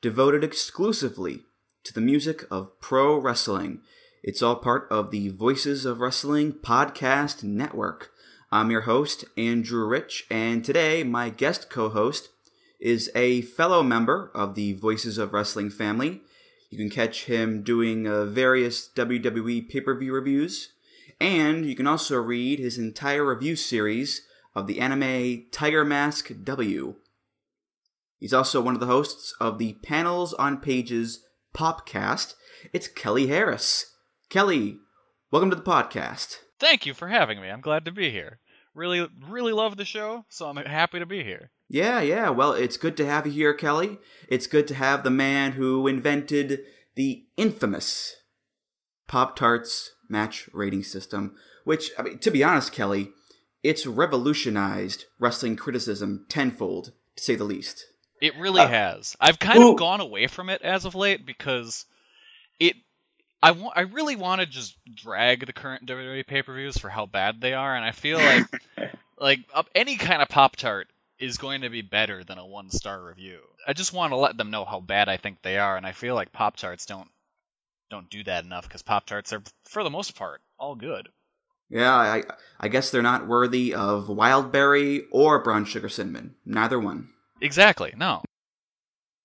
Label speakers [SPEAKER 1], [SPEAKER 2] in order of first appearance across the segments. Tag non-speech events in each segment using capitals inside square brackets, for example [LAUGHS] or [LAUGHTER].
[SPEAKER 1] devoted exclusively to the music of pro wrestling. It's all part of the Voices of Wrestling Podcast Network. I'm your host, Andrew Rich, and today my guest co host is a fellow member of the Voices of Wrestling family. You can catch him doing uh, various WWE pay per view reviews, and you can also read his entire review series of the anime Tiger Mask W. He's also one of the hosts of the Panels on Pages podcast. It's Kelly Harris. Kelly, welcome to the podcast.
[SPEAKER 2] Thank you for having me. I'm glad to be here. Really, really love the show, so I'm happy to be here.
[SPEAKER 1] Yeah, yeah. Well, it's good to have you here, Kelly. It's good to have the man who invented the infamous Pop Tarts match rating system, which, I mean, to be honest, Kelly, it's revolutionized wrestling criticism tenfold, to say the least.
[SPEAKER 2] It really has. I've kind of gone away from it as of late because it I want I really want to just drag the current WWE pay-per-views for how bad they are and I feel like [LAUGHS] like uh, any kind of pop tart is going to be better than a one-star review. I just want to let them know how bad I think they are and I feel like pop tarts don't don't do that enough cuz pop tarts are for the most part all good.
[SPEAKER 1] Yeah, I I guess they're not worthy of Wildberry or Brown Sugar Cinnamon. Neither one.
[SPEAKER 2] Exactly. No.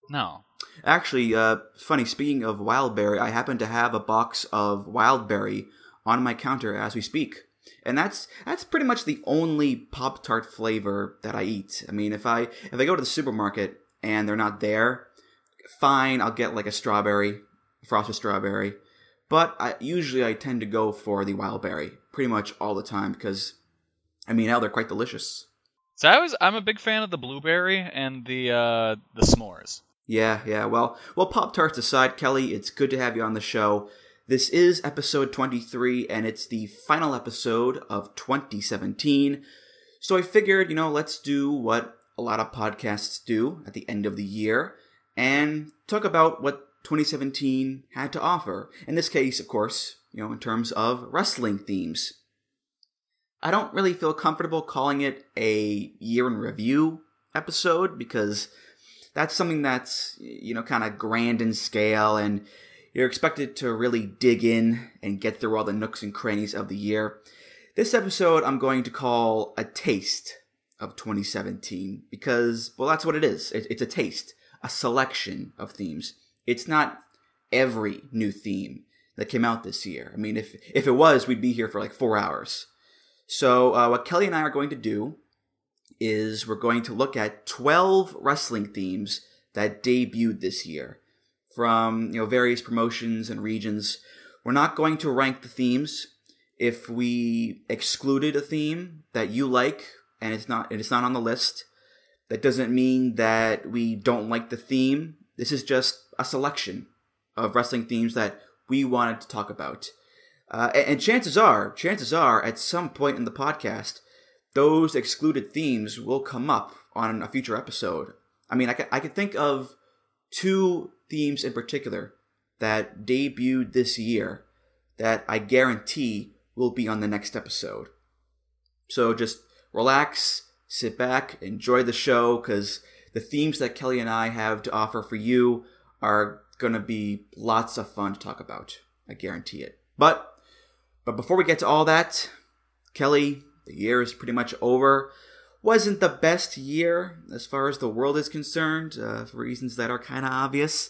[SPEAKER 2] No.
[SPEAKER 1] Actually, uh, funny, speaking of Wildberry, I happen to have a box of Wildberry on my counter as we speak. And that's that's pretty much the only Pop Tart flavor that I eat. I mean, if I if I go to the supermarket and they're not there, fine, I'll get like a strawberry, frosted strawberry. But I, usually I tend to go for the Wildberry pretty much all the time because, I mean, hell, they're quite delicious.
[SPEAKER 2] So I was I'm a big fan of the blueberry and the uh, the s'mores.
[SPEAKER 1] Yeah, yeah. Well, well, Pop Tarts aside, Kelly, it's good to have you on the show. This is episode 23, and it's the final episode of 2017. So I figured, you know, let's do what a lot of podcasts do at the end of the year and talk about what 2017 had to offer. In this case, of course, you know, in terms of wrestling themes. I don't really feel comfortable calling it a year in review episode because that's something that's, you know, kind of grand in scale and you're expected to really dig in and get through all the nooks and crannies of the year. This episode I'm going to call a taste of 2017 because, well, that's what it is. It's a taste, a selection of themes. It's not every new theme that came out this year. I mean, if if it was, we'd be here for like four hours. So, uh, what Kelly and I are going to do is we're going to look at 12 wrestling themes that debuted this year from you know various promotions and regions. We're not going to rank the themes. If we excluded a theme that you like and it's not and it's not on the list, that doesn't mean that we don't like the theme. This is just a selection of wrestling themes that we wanted to talk about. Uh, and, and chances are, chances are, at some point in the podcast, those excluded themes will come up on a future episode. I mean, I could, I could think of two themes in particular that debuted this year that I guarantee will be on the next episode. So just relax, sit back, enjoy the show, because the themes that Kelly and I have to offer for you are going to be lots of fun to talk about. I guarantee it. But but before we get to all that, Kelly, the year is pretty much over. Wasn't the best year as far as the world is concerned, uh, for reasons that are kind of obvious.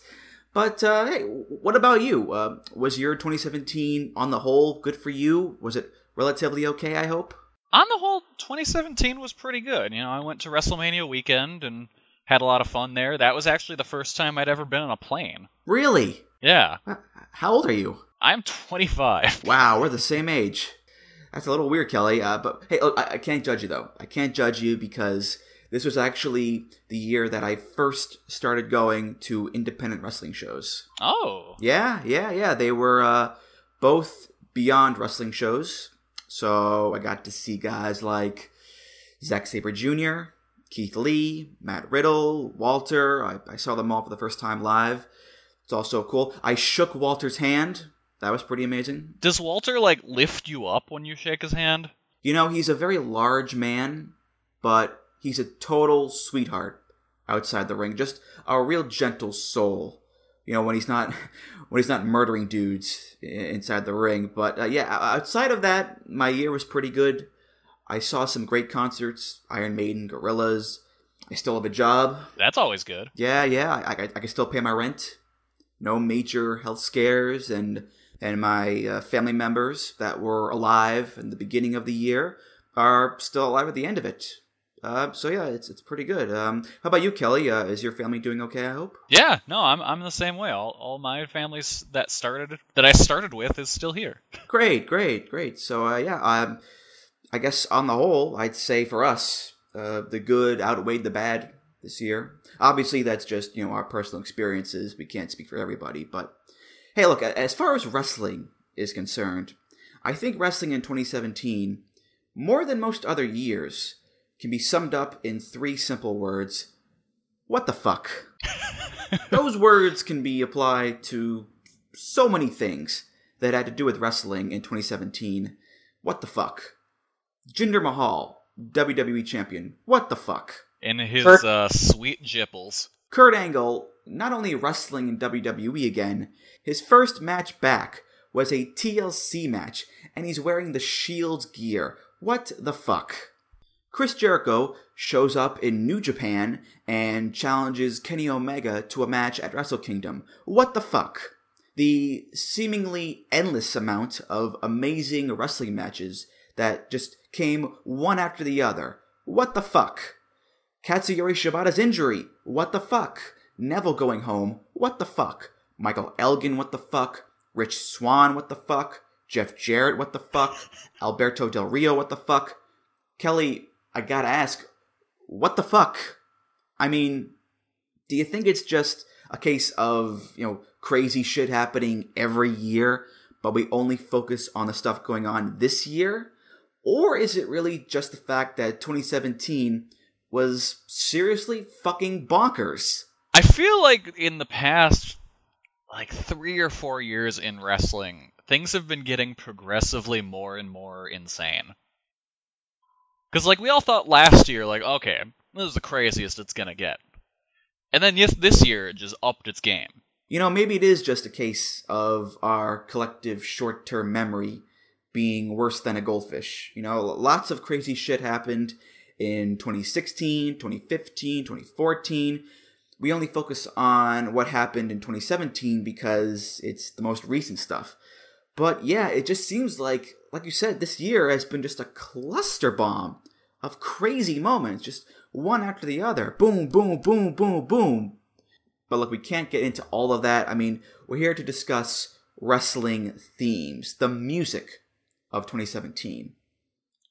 [SPEAKER 1] But uh, hey, what about you? Uh, was your 2017 on the whole good for you? Was it relatively okay? I hope.
[SPEAKER 2] On the whole, 2017 was pretty good. You know, I went to WrestleMania weekend and had a lot of fun there. That was actually the first time I'd ever been on a plane.
[SPEAKER 1] Really?
[SPEAKER 2] Yeah.
[SPEAKER 1] How old are you?
[SPEAKER 2] I'm 25. [LAUGHS]
[SPEAKER 1] Wow, we're the same age. That's a little weird, Kelly. Uh, but hey, look, I, I can't judge you though. I can't judge you because this was actually the year that I first started going to independent wrestling shows.
[SPEAKER 2] Oh.
[SPEAKER 1] Yeah, yeah, yeah. They were uh, both beyond wrestling shows. So I got to see guys like Zack Sabre Jr., Keith Lee, Matt Riddle, Walter. I, I saw them all for the first time live. It's also cool. I shook Walter's hand. That was pretty amazing.
[SPEAKER 2] Does Walter like lift you up when you shake his hand?
[SPEAKER 1] You know, he's a very large man, but he's a total sweetheart outside the ring. Just a real gentle soul. You know, when he's not [LAUGHS] when he's not murdering dudes inside the ring. But uh, yeah, outside of that, my year was pretty good. I saw some great concerts: Iron Maiden, Gorillaz. I still have a job.
[SPEAKER 2] That's always good.
[SPEAKER 1] Yeah, yeah. I, I, I can still pay my rent. No major health scares, and and my uh, family members that were alive in the beginning of the year are still alive at the end of it. Uh, so yeah, it's it's pretty good. Um, how about you, Kelly? Uh, is your family doing okay? I hope.
[SPEAKER 2] Yeah, no, I'm I'm the same way. All all my families that started that I started with is still here. [LAUGHS]
[SPEAKER 1] Great, great, great. So uh, yeah, um, I guess on the whole, I'd say for us, uh, the good outweighed the bad this year. Obviously, that's just you know our personal experiences. We can't speak for everybody, but hey, look, as far as wrestling is concerned, I think wrestling in 2017, more than most other years, can be summed up in three simple words. What the fuck? [LAUGHS] Those words can be applied to so many things that had to do with wrestling in 2017. What the fuck? Jinder Mahal, WWE champion. What the fuck?
[SPEAKER 2] In his uh, sweet jipples.
[SPEAKER 1] Kurt Angle, not only wrestling in WWE again, his first match back was a TLC match, and he's wearing the Shield's gear. What the fuck? Chris Jericho shows up in New Japan and challenges Kenny Omega to a match at Wrestle Kingdom. What the fuck? The seemingly endless amount of amazing wrestling matches that just came one after the other. What the fuck? Katsuyori Shibata's injury. What the fuck? Neville going home. What the fuck? Michael Elgin. What the fuck? Rich Swann, What the fuck? Jeff Jarrett. What the fuck? Alberto Del Rio. What the fuck? Kelly, I gotta ask, what the fuck? I mean, do you think it's just a case of, you know, crazy shit happening every year, but we only focus on the stuff going on this year? Or is it really just the fact that 2017 was seriously fucking bonkers?
[SPEAKER 2] I feel like in the past, like three or four years in wrestling, things have been getting progressively more and more insane. Because, like, we all thought last year, like, okay, this is the craziest it's gonna get. And then yes, this year, it just upped its game.
[SPEAKER 1] You know, maybe it is just a case of our collective short term memory being worse than a goldfish. You know, lots of crazy shit happened in 2016, 2015, 2014. We only focus on what happened in 2017 because it's the most recent stuff. But yeah, it just seems like, like you said, this year has been just a cluster bomb of crazy moments, just one after the other. Boom, boom, boom, boom, boom. But look, we can't get into all of that. I mean, we're here to discuss wrestling themes, the music of 2017.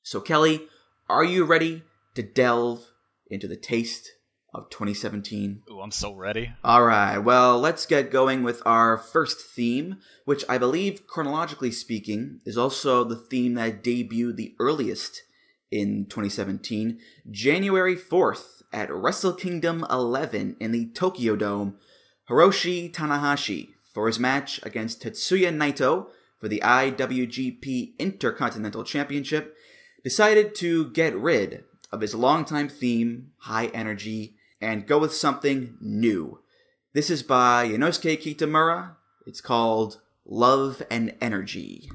[SPEAKER 1] So, Kelly, are you ready to delve into the taste of 2017?
[SPEAKER 2] Ooh, I'm so ready.
[SPEAKER 1] All right, well, let's get going with our first theme, which I believe, chronologically speaking, is also the theme that debuted the earliest in 2017, January 4th at Wrestle Kingdom 11 in the Tokyo Dome. Hiroshi Tanahashi for his match against Tetsuya Naito for the IWGP Intercontinental Championship, decided to get rid of his longtime theme, high energy, and go with something new. This is by Yonosuke Kitamura. It's called Love and Energy.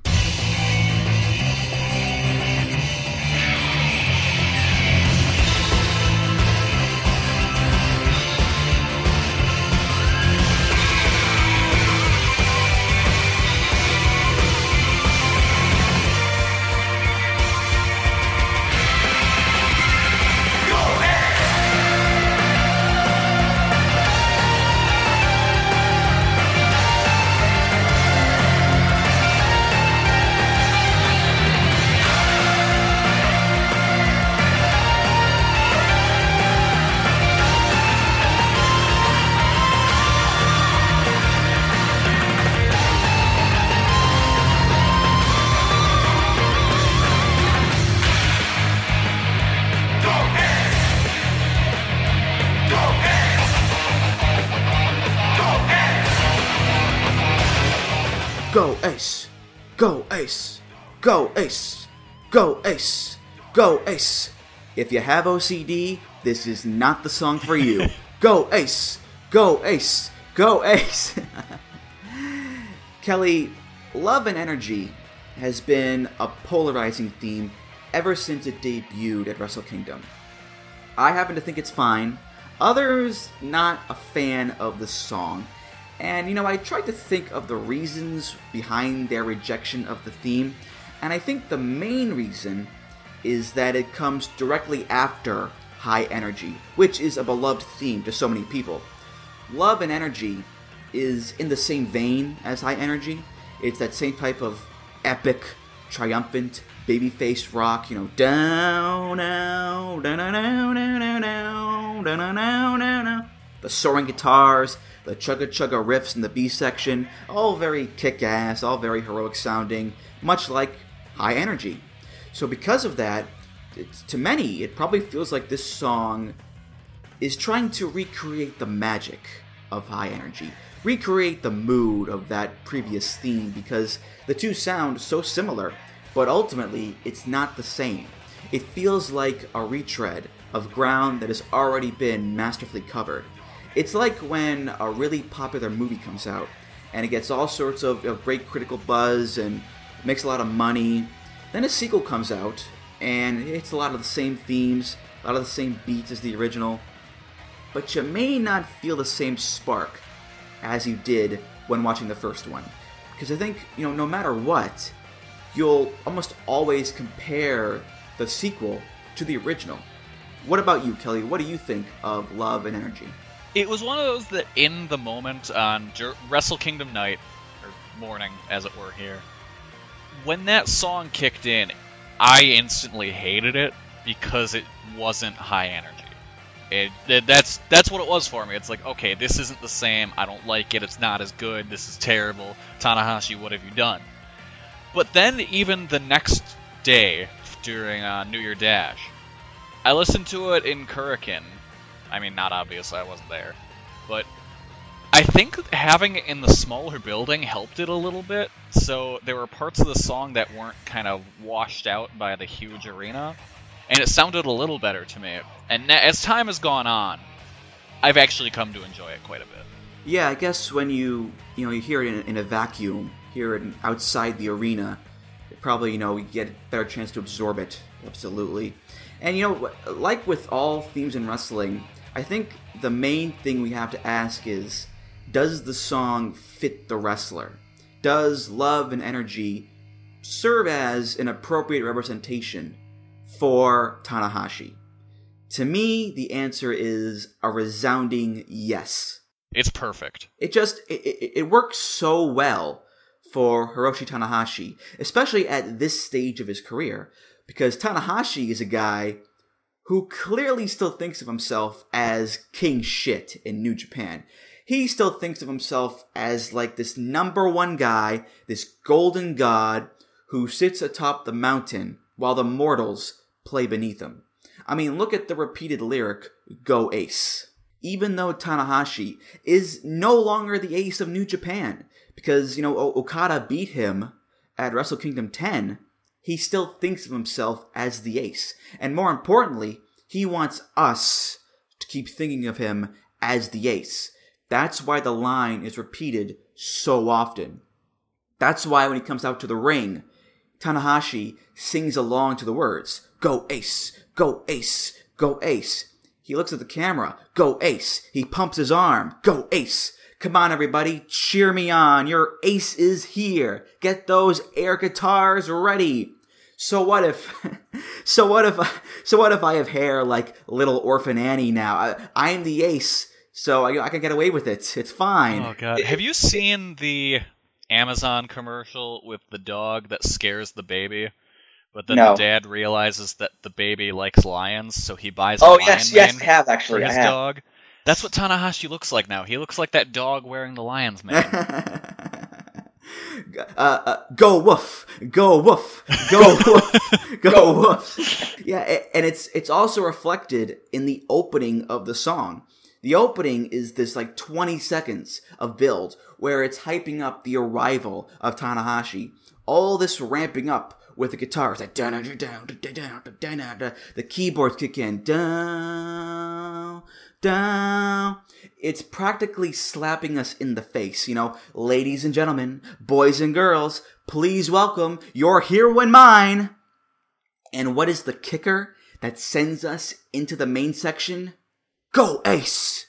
[SPEAKER 1] Go Ace! Go Ace! Go Ace! If you have OCD, this is not the song for you. [LAUGHS] Go Ace! Go Ace! Go Ace! [LAUGHS] Kelly, love and energy has been a polarizing theme ever since it debuted at Wrestle Kingdom. I happen to think it's fine. Others not a fan of the song. And you know, I tried to think of the reasons behind their rejection of the theme, and I think the main reason is that it comes directly after High Energy, which is a beloved theme to so many people. Love and Energy is in the same vein as High Energy. It's that same type of epic, triumphant, babyface rock, you know, down, down, down, down, down, down, down, down, down, the soaring guitars, the chugga chugga riffs in the B section, all very kick ass, all very heroic sounding, much like High Energy. So, because of that, to many, it probably feels like this song is trying to recreate the magic of High Energy, recreate the mood of that previous theme because the two sound so similar, but ultimately it's not the same. It feels like a retread of ground that has already been masterfully covered. It's like when a really popular movie comes out and it gets all sorts of, of great critical buzz and makes a lot of money. Then a sequel comes out and it's a lot of the same themes, a lot of the same beats as the original, but you may not feel the same spark as you did when watching the first one. Because I think, you know, no matter what, you'll almost always compare the sequel to the original. What about you, Kelly? What do you think of Love and Energy?
[SPEAKER 2] It was one of those that, in the moment on Wrestle Kingdom night, or morning, as it were here, when that song kicked in, I instantly hated it because it wasn't high energy. It, it, that's that's what it was for me. It's like, okay, this isn't the same. I don't like it. It's not as good. This is terrible. Tanahashi, what have you done? But then, even the next day during uh, New Year Dash, I listened to it in Korakuen. I mean, not obviously, I wasn't there, but I think having it in the smaller building helped it a little bit. So there were parts of the song that weren't kind of washed out by the huge arena and it sounded a little better to me. And as time has gone on, I've actually come to enjoy it quite a bit.
[SPEAKER 1] Yeah, I guess when you you know you hear it in, in a vacuum, hear it outside the arena, probably you know you get a better chance to absorb it. Absolutely, and you know like with all themes in wrestling, I think the main thing we have to ask is, does the song fit the wrestler? Does love and energy serve as an appropriate representation for Tanahashi? To me, the answer is a resounding yes.
[SPEAKER 2] It's perfect.
[SPEAKER 1] It just it, it, it works so well for Hiroshi Tanahashi, especially at this stage of his career, because Tanahashi is a guy who clearly still thinks of himself as king shit in New Japan. He still thinks of himself as like this number one guy, this golden god who sits atop the mountain while the mortals play beneath him. I mean, look at the repeated lyric, Go Ace. Even though Tanahashi is no longer the ace of New Japan, because, you know, Okada beat him at Wrestle Kingdom 10, he still thinks of himself as the ace. And more importantly, he wants us to keep thinking of him as the ace. That's why the line is repeated so often. That's why when he comes out to the ring, Tanahashi sings along to the words. Go ace, go ace, go ace. He looks at the camera. Go ace. He pumps his arm. Go ace. Come on, everybody, cheer me on. Your ace is here. Get those air guitars ready. So what if, [LAUGHS] so what if, [LAUGHS] so what if I have hair like little orphan Annie now? I, I'm the ace, so I, I can get away with it. It's fine.
[SPEAKER 2] Oh god, have you seen the Amazon commercial with the dog that scares the baby? But then no. the dad realizes that the baby likes lions, so he buys.
[SPEAKER 3] Oh yes, yes, I have actually.
[SPEAKER 2] For his
[SPEAKER 3] have.
[SPEAKER 2] dog. That's what Tanahashi looks like now. He looks like that dog wearing the lion's mane. [LAUGHS]
[SPEAKER 1] uh, uh, go woof, go woof, go [LAUGHS] woof, go woof. Yeah, and it's it's also reflected in the opening of the song. The opening is this like 20 seconds of build where it's hyping up the arrival of Tanahashi. All this ramping up with the guitars, like down, down, down, down, down, down, the keyboards kick in, down, down. It's practically slapping us in the face, you know, ladies and gentlemen, boys and girls, please welcome your hero and mine. And what is the kicker that sends us into the main section? Go Ace!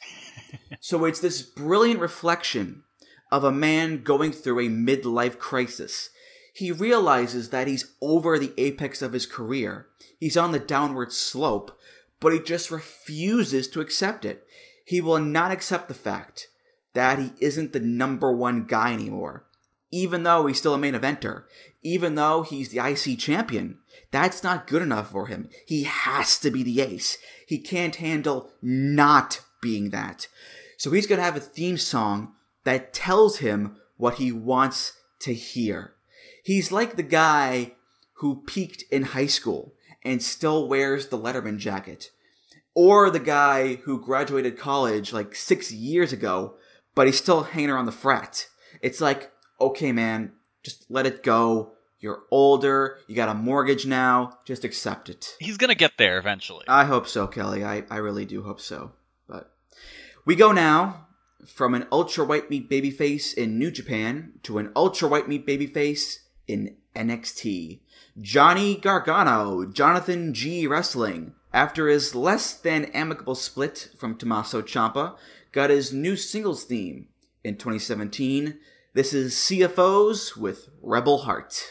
[SPEAKER 1] so it's this brilliant reflection of a man going through a midlife crisis. He realizes that he's over the apex of his career. He's on the downward slope, but he just refuses to accept it. He will not accept the fact that he isn't the number one guy anymore. Even though he's still a main eventer, even though he's the IC champion, that's not good enough for him. He has to be the ace. He can't handle not being that. So he's going to have a theme song that tells him what he wants to hear. He's like the guy who peaked in high school and still wears the Letterman jacket. Or the guy who graduated college like six years ago, but he's still hanging around the frat. It's like, okay, man, just let it go. You're older. You got a mortgage now. Just accept it.
[SPEAKER 2] He's gonna get there eventually.
[SPEAKER 1] I hope so, Kelly. I, I really do hope so. But we go now from an ultra white meat babyface in New Japan to an ultra white meat babyface in NXT. Johnny Gargano, Jonathan G Wrestling, after his less than amicable split from Tommaso Ciampa, got his new singles theme in 2017. This is CFOs with Rebel Heart.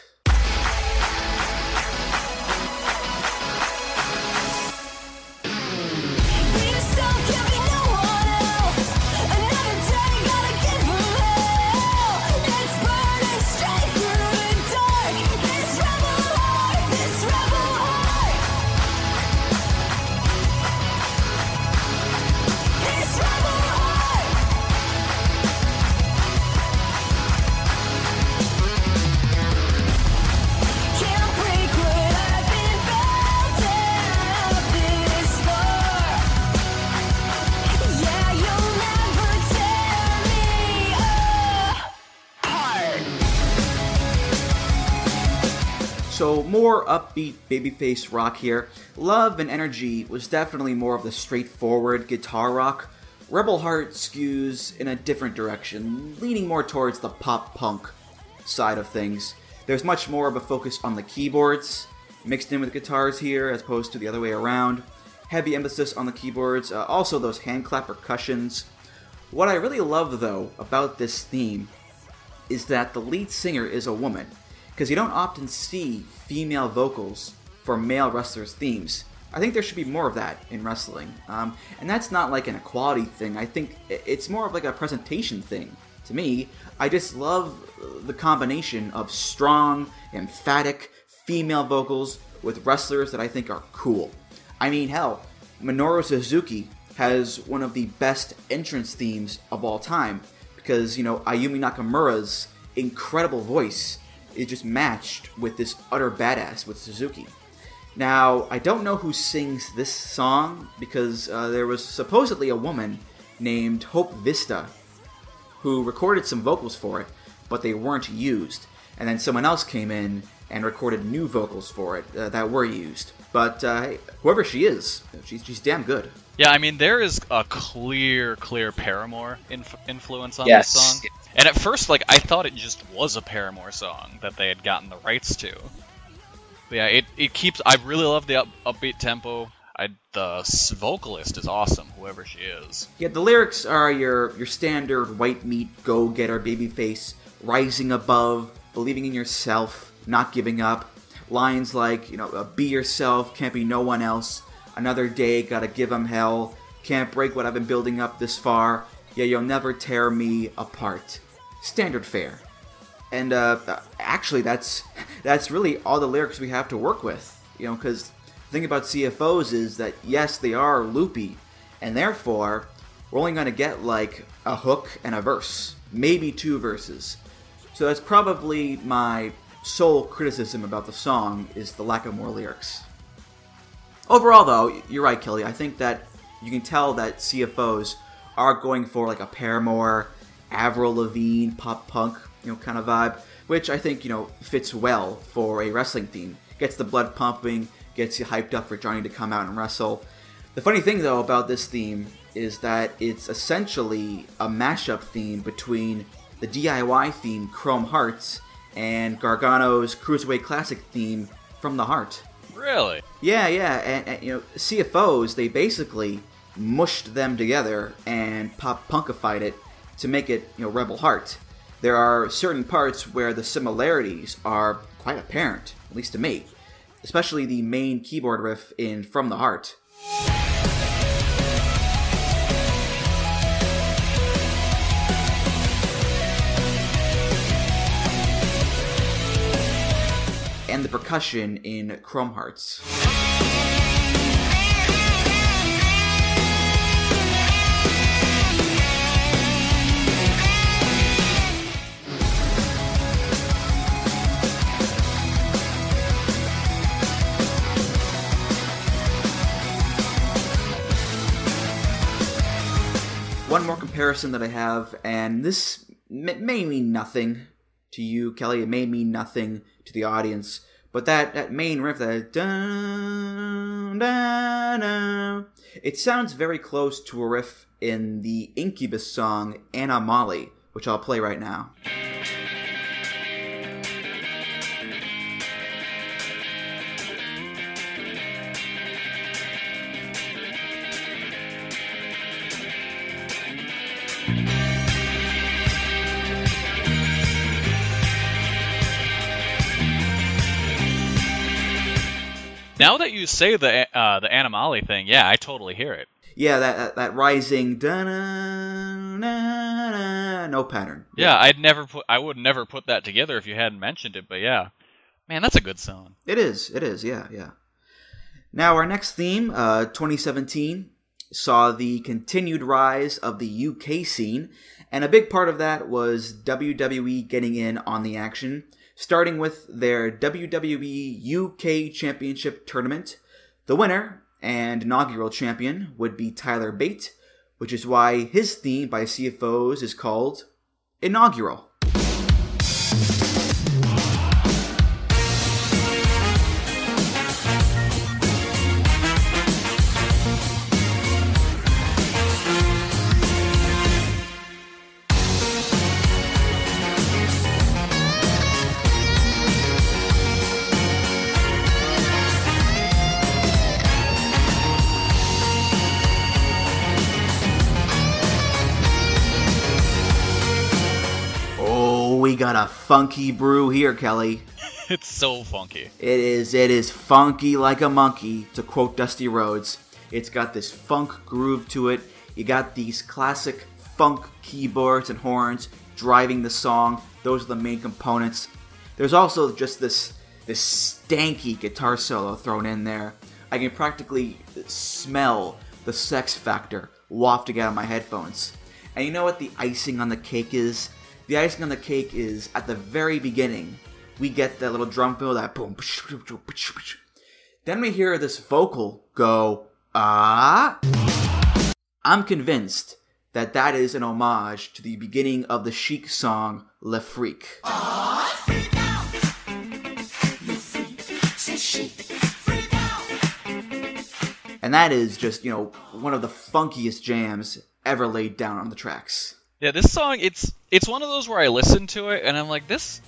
[SPEAKER 1] Upbeat babyface rock here. Love and Energy was definitely more of the straightforward guitar rock. Rebel Heart skews in a different direction, leaning more towards the pop punk side of things. There's much more of a focus on the keyboards, mixed in with guitars here as opposed to the other way around. Heavy emphasis on the keyboards, uh, also those hand clap percussions. What I really love though about this theme is that the lead singer is a woman because you don't often see female vocals for male wrestlers' themes. I think there should be more of that in wrestling. Um, and that's not like an equality thing. I think it's more of like a presentation thing. To me, I just love the combination of strong, emphatic female vocals with wrestlers that I think are cool. I mean, hell, Minoru Suzuki has one of the best entrance themes of all time because, you know, Ayumi Nakamura's incredible voice is just matched with this utter badass with Suzuki. Now, I don't know who sings this song because uh, there was supposedly a woman named Hope Vista who recorded some vocals for it, but they weren't used. And then someone else came in and recorded new vocals for it uh, that were used. But uh, whoever she is, she's, she's damn good.
[SPEAKER 2] Yeah, I mean, there is a clear, clear Paramore inf- influence on
[SPEAKER 3] yes.
[SPEAKER 2] this song. And at first, like, I thought it just was a Paramore song that they had gotten the rights to. But yeah, it, it keeps. I really love the up, upbeat tempo. I, the vocalist is awesome, whoever she is.
[SPEAKER 1] Yeah, the lyrics are your your standard white meat go getter babyface, rising above, believing in yourself, not giving up. Lines like you know, uh, be yourself, can't be no one else. Another day, gotta give give 'em hell. Can't break what I've been building up this far. Yeah, you'll never tear me apart. Standard fare. And uh, actually, that's [LAUGHS] that's really all the lyrics we have to work with. You know, because the thing about CFOs is that yes, they are loopy, and therefore we're only going to get like a hook and a verse, maybe two verses. So that's probably my sole criticism about the song is the lack of more lyrics. Overall, though, you're right, Kelly. I think that you can tell that CFOs are going for like a Paramore, Avril Lavigne, pop punk, you know, kind of vibe, which I think you know fits well for a wrestling theme. Gets the blood pumping, gets you hyped up for Johnny to come out and wrestle. The funny thing though about this theme is that it's essentially a mashup theme between the DIY theme Chrome Hearts and Gargano's Cruiserweight Classic theme From the Heart.
[SPEAKER 2] Really?
[SPEAKER 1] Yeah, yeah, and, and, you know, CFOs they basically mushed them together and pop punkified it to make it you know Rebel Heart. There are certain parts where the similarities are quite apparent, at least to me, especially the main keyboard riff in From the Heart. And the percussion in Chrome Hearts. One more comparison that I have, and this may mean nothing to you, Kelly. It may mean nothing to the audience, but that, that main riff, that dun, dun, dun, it sounds very close to a riff in the Incubus song Anna Molly, which I'll play right now.
[SPEAKER 2] Now that you say the uh, the Anna Molly thing, yeah, I totally hear it.
[SPEAKER 1] Yeah, that that, that rising no pattern.
[SPEAKER 2] Yeah. yeah, I'd never put I would never put that together if you hadn't mentioned it, but yeah. Man, that's a good song.
[SPEAKER 1] It is. It is. Yeah, yeah. Now our next theme, uh, 2017, saw the continued rise of the UK scene, and a big part of that was WWE getting in on the action starting with their WWE UK Championship tournament. The winner and inaugural champion would be Tyler Bate, which is why his theme by CFOs is called Inaugural. Funky brew here, Kelly. [LAUGHS]
[SPEAKER 2] it's so funky.
[SPEAKER 1] It is. It is funky like a monkey, to quote Dusty Rhodes. It's got this funk groove to it. You got these classic funk keyboards and horns driving the song. Those are the main components. There's also just this this stanky guitar solo thrown in there. I can practically smell the sex factor wafting out of my headphones. And you know what the icing on the cake is? The icing on the cake is at the very beginning. We get that little drum fill, that boom. Then we hear this vocal go, ah. I'm convinced that that is an homage to the beginning of the Chic song Le Freak. And that is just, you know, one of the funkiest jams ever laid down on the tracks.
[SPEAKER 2] Yeah, this song it's it's one of those where I listen to it and I'm like, this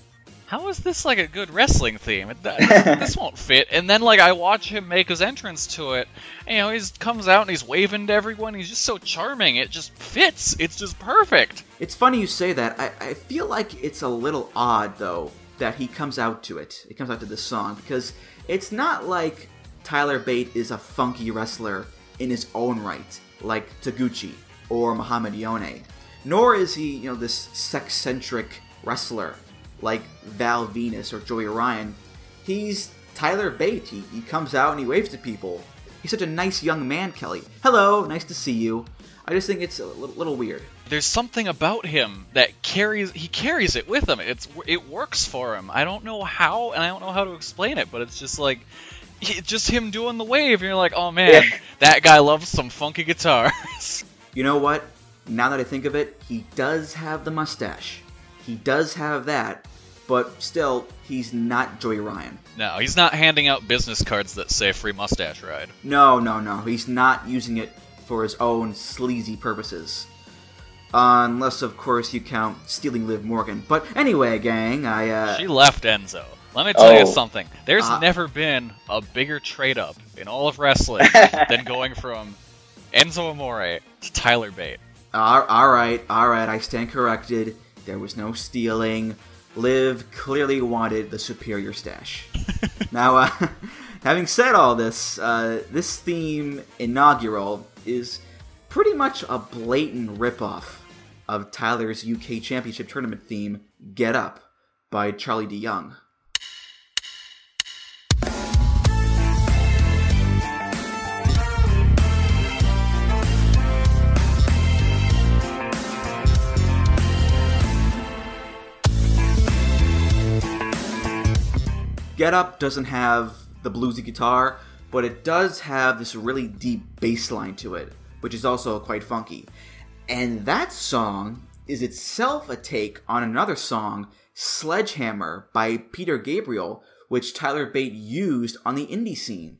[SPEAKER 2] how is this like a good wrestling theme? this [LAUGHS] won't fit. And then like I watch him make his entrance to it. And, you know, he comes out and he's waving to everyone. He's just so charming. It just fits. It's just perfect.
[SPEAKER 1] It's funny you say that. I, I feel like it's a little odd though that he comes out to it. It comes out to this song because it's not like Tyler Bate is a funky wrestler in his own right, like Taguchi or Muhammad Yone nor is he, you know, this sex-centric wrestler like Val Venis or Joey Ryan. He's Tyler Bate. He, he comes out and he waves to people. He's such a nice young man, Kelly. Hello, nice to see you. I just think it's a little, little weird.
[SPEAKER 2] There's something about him that carries he carries it with him. It's it works for him. I don't know how, and I don't know how to explain it, but it's just like just him doing the wave, and you're like, oh man, that guy loves some funky guitars. [LAUGHS]
[SPEAKER 1] You know what? Now that I think of it, he does have the mustache. He does have that, but still, he's not Joey Ryan.
[SPEAKER 2] No, he's not handing out business cards that say free mustache ride.
[SPEAKER 1] No, no, no. He's not using it for his own sleazy purposes. unless, of course, you count stealing Liv Morgan. But anyway, gang, I. Uh...
[SPEAKER 2] She left Enzo. Let me tell oh. you something. There's
[SPEAKER 1] Uh.
[SPEAKER 2] never been a bigger trade up in all of wrestling [LAUGHS] than going from Enzo Amore to Tyler Bate.
[SPEAKER 1] All all right, all right, I stand corrected. There was no stealing. Liv clearly wanted the superior stash. [LAUGHS] now, uh, [LAUGHS] having said all this, uh, this theme inaugural is pretty much a blatant ripoff of Tyler's UK Championship Tournament theme, Get Up, by Charlie DeYoung. Get Up doesn't have the bluesy guitar, but it does have this really deep bass line to it, which is also quite funky. And that song is itself a take on another song, Sledgehammer by Peter Gabriel, which Tyler Bate used on the indie scene.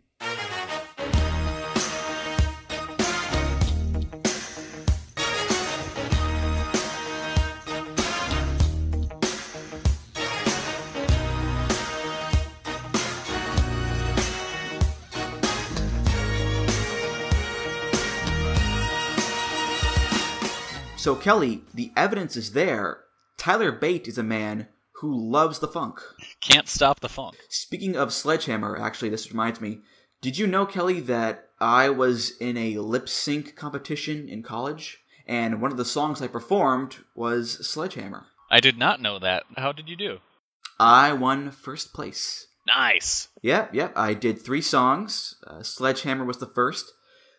[SPEAKER 1] So, Kelly, the evidence is there. Tyler Bate is a man who loves the funk.
[SPEAKER 2] Can't stop the funk.
[SPEAKER 1] Speaking of Sledgehammer, actually, this reminds me. Did you know, Kelly, that I was in a lip sync competition in college? And one of the songs I performed was Sledgehammer.
[SPEAKER 2] I did not know that. How did you do?
[SPEAKER 1] I won first place.
[SPEAKER 2] Nice.
[SPEAKER 1] Yep, yep. I did three songs. Uh, Sledgehammer was the first.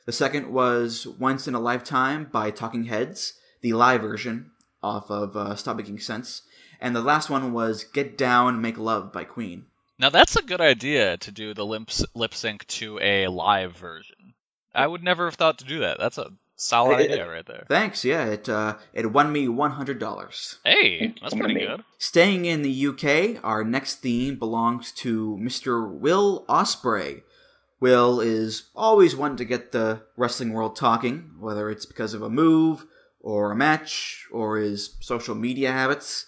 [SPEAKER 1] The second was Once in a Lifetime by Talking Heads the live version off of uh, Stop Making Sense. And the last one was Get Down, Make Love by Queen.
[SPEAKER 2] Now that's a good idea to do the lip, lip sync to a live version. I would never have thought to do that. That's a solid
[SPEAKER 1] It-
[SPEAKER 2] idea right there.
[SPEAKER 1] Thanks, yeah, it uh, it won me one hundred dollars.
[SPEAKER 2] Hey, that's pretty good.
[SPEAKER 1] Staying in the UK, our next theme belongs to Mr. Will Ospreay. Will is always one to get the wrestling world talking, whether it's because of a move, or a match, or his social media habits.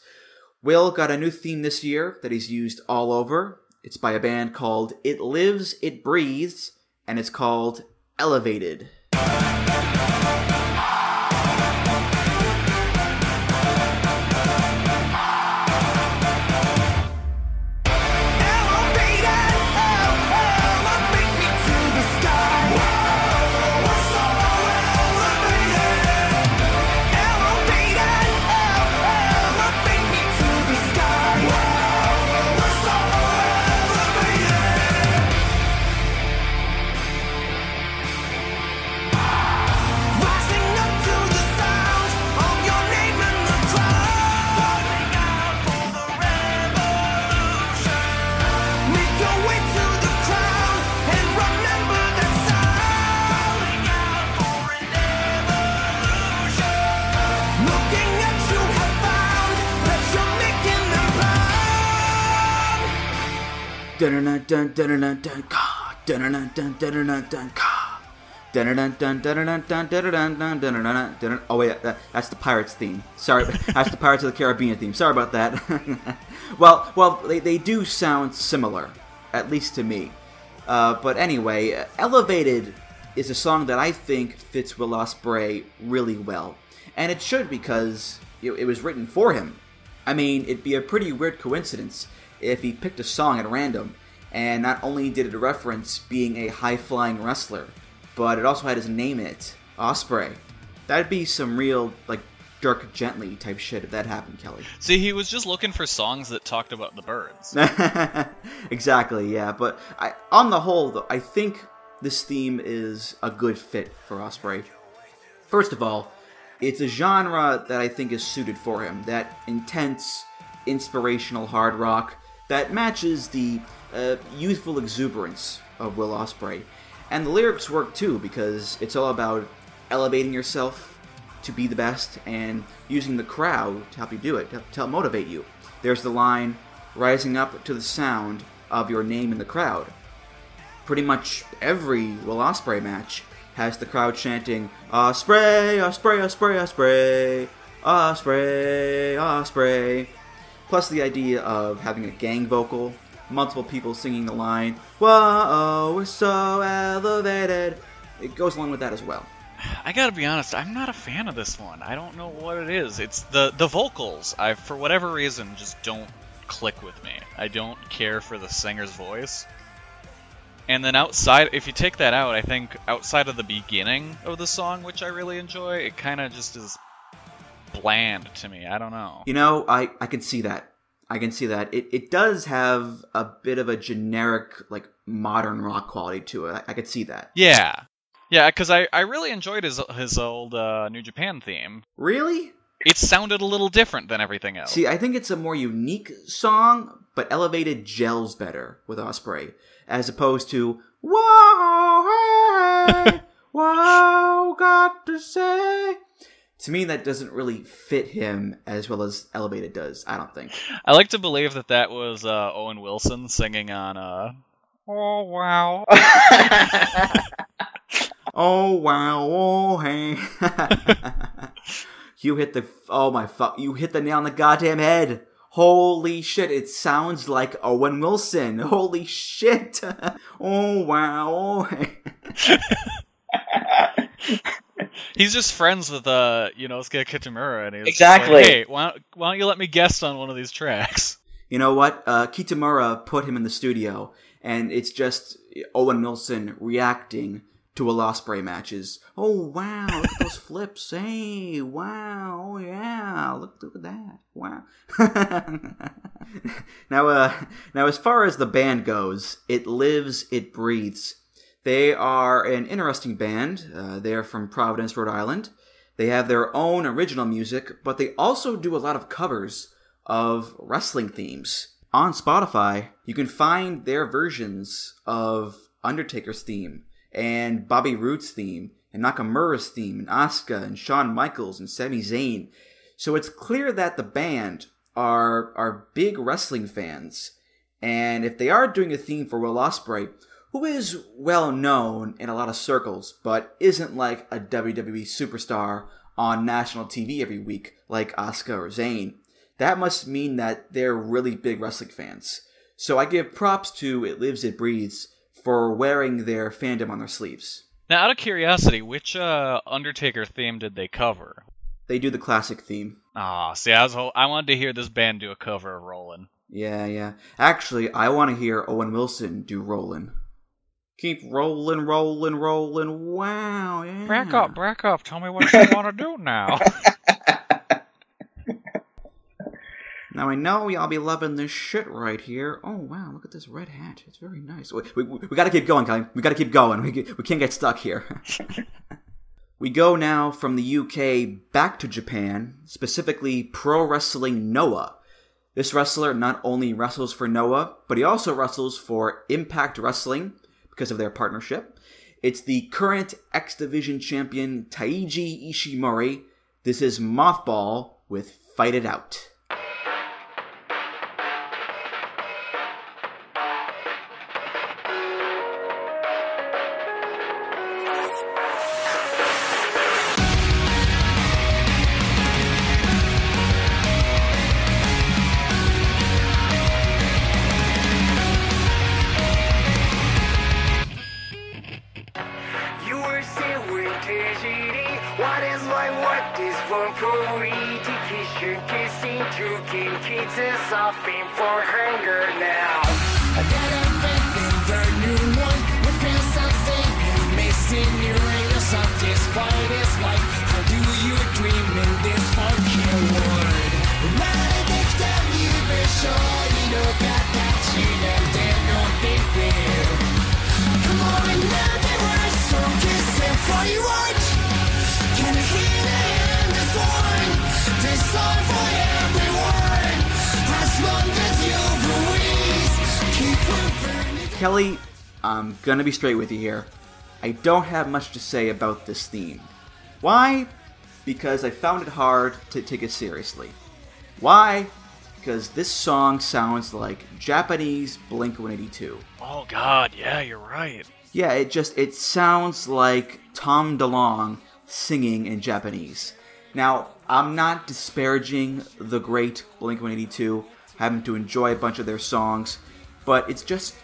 [SPEAKER 1] Will got a new theme this year that he's used all over. It's by a band called It Lives, It Breathes, and it's called Elevated. Oh wait, that, that's the Pirates theme. Sorry, that's the Pirates of the Caribbean theme. Sorry about that. well, well, they, they do sound similar, at least to me. Uh, but anyway, Elevated is a song that I think fits Will Ospreay really well, and it should because it, it was written for him. I mean, it'd be a pretty weird coincidence if he picked a song at random, and not only did it reference being a high flying wrestler, but it also had his name in it, Ospreay. That'd be some real like Dirk Gently type shit if that happened, Kelly.
[SPEAKER 2] See, he was just looking for songs that talked about the birds. [LAUGHS]
[SPEAKER 1] exactly, yeah. But I, on the whole, though, I think this theme is a good fit for Ospreay. First of all, it's a genre that I think is suited for him. That intense, inspirational hard rock that matches the uh, youthful exuberance of Will Ospreay. And the lyrics work too because it's all about elevating yourself to be the best and using the crowd to help you do it, to help motivate you. There's the line, rising up to the sound of your name in the crowd. Pretty much every Will Ospreay match has the crowd chanting, Ospreay, Ospreay, Ospreay, Ospreay, Osprey, Ospreay. Plus the idea of having a gang vocal, multiple people singing the line, Whoa, we're so elevated. It goes along with that as well.
[SPEAKER 2] I gotta be honest, I'm not a fan of this one. I don't know what it is. It's the the vocals. I for whatever reason just don't click with me. I don't care for the singer's voice. And then outside, if you take that out, I think outside of the beginning of the song, which I really enjoy, it kind of just is bland to me. I don't know.
[SPEAKER 1] You know, I I can see that. I can see that. It it does have a bit of a generic like modern rock quality to it. I, I could see that.
[SPEAKER 2] Yeah, yeah, because I, I really enjoyed his his old uh, New Japan theme.
[SPEAKER 1] Really?
[SPEAKER 2] It sounded a little different than everything else.
[SPEAKER 1] See, I think it's a more unique song, but elevated gels better with Ospreay, as opposed to "Whoa, hey, [LAUGHS] whoa, got to say." To me, that doesn't really fit him as well as Elevated does. I don't think.
[SPEAKER 2] I like to believe that that was uh, Owen Wilson singing on uh, "Oh Wow." [LAUGHS]
[SPEAKER 1] oh wow, oh hey. [LAUGHS] you hit the oh my fuck! You hit the nail on the goddamn head. Holy shit! It sounds like Owen Wilson. Holy shit! [LAUGHS] oh wow, oh hey.
[SPEAKER 2] He's just friends with uh you know, Yonosuke Kitamura, and he's
[SPEAKER 3] exactly.
[SPEAKER 2] Like, hey, why don't, why don't you let me guest on one of these tracks?
[SPEAKER 1] You know what? Uh, Kitamura put him in the studio, and it's just Owen Wilson reacting to a Ospreay matches. Oh wow, look at those [LAUGHS] flips. Hey, wow, oh yeah, look look at that. Wow. [LAUGHS] now uh now as far as the band goes, it lives, it breathes. They are an interesting band. Uh, they are from Providence, Rhode Island. They have their own original music, but they also do a lot of covers of wrestling themes. On Spotify, you can find their versions of Undertaker's theme, and Bobby Roode's theme, and Nakamura's theme, and Asuka, and Shawn Michaels, and Sami Zayn. So it's clear that the band are are big wrestling fans, and if they are doing a theme for Will Ospreay, who is well known in a lot of circles, but isn't like a WWE superstar on national TV every week like Asuka or Zayn, that must mean that they're really big wrestling fans. So I give props to It Lives, It Breathes for wearing their fandom on their sleeves.
[SPEAKER 2] Now, out of curiosity, which uh, Undertaker theme did they cover?
[SPEAKER 1] They do the classic theme.
[SPEAKER 2] Ah, see, I was I wanted to hear this band do a cover of Rollin'.
[SPEAKER 1] Yeah, yeah. Actually, I want to hear Owen Wilson do Rollin'. Keep rolling, rolling, rolling. Wow, yeah.
[SPEAKER 2] Back up, back up. Tell me what you want to do now. [LAUGHS] [LAUGHS]
[SPEAKER 1] Now I know y'all be loving this shit right here. Oh wow, look at this red hat. It's very nice. We, we, we gotta keep going, Kelly. We gotta keep going. We, we can't get stuck here. [LAUGHS] we go now from the UK back to Japan, specifically Pro Wrestling Noah. This wrestler not only wrestles for Noah, but he also wrestles for Impact Wrestling because of their partnership. It's the current X Division champion Taiji Ishimori. This is Mothball with Fight It Out. Gonna be straight with you here. I don't have much to say about this theme. Why? because I found it hard to take it seriously. Why? Because this song sounds like Japanese Blink 182.
[SPEAKER 2] Oh god, yeah, you're right.
[SPEAKER 1] Yeah, it just it sounds like Tom DeLonge singing in Japanese. Now, I'm not disparaging the great Blink 182, having to enjoy a bunch of their songs, but it's just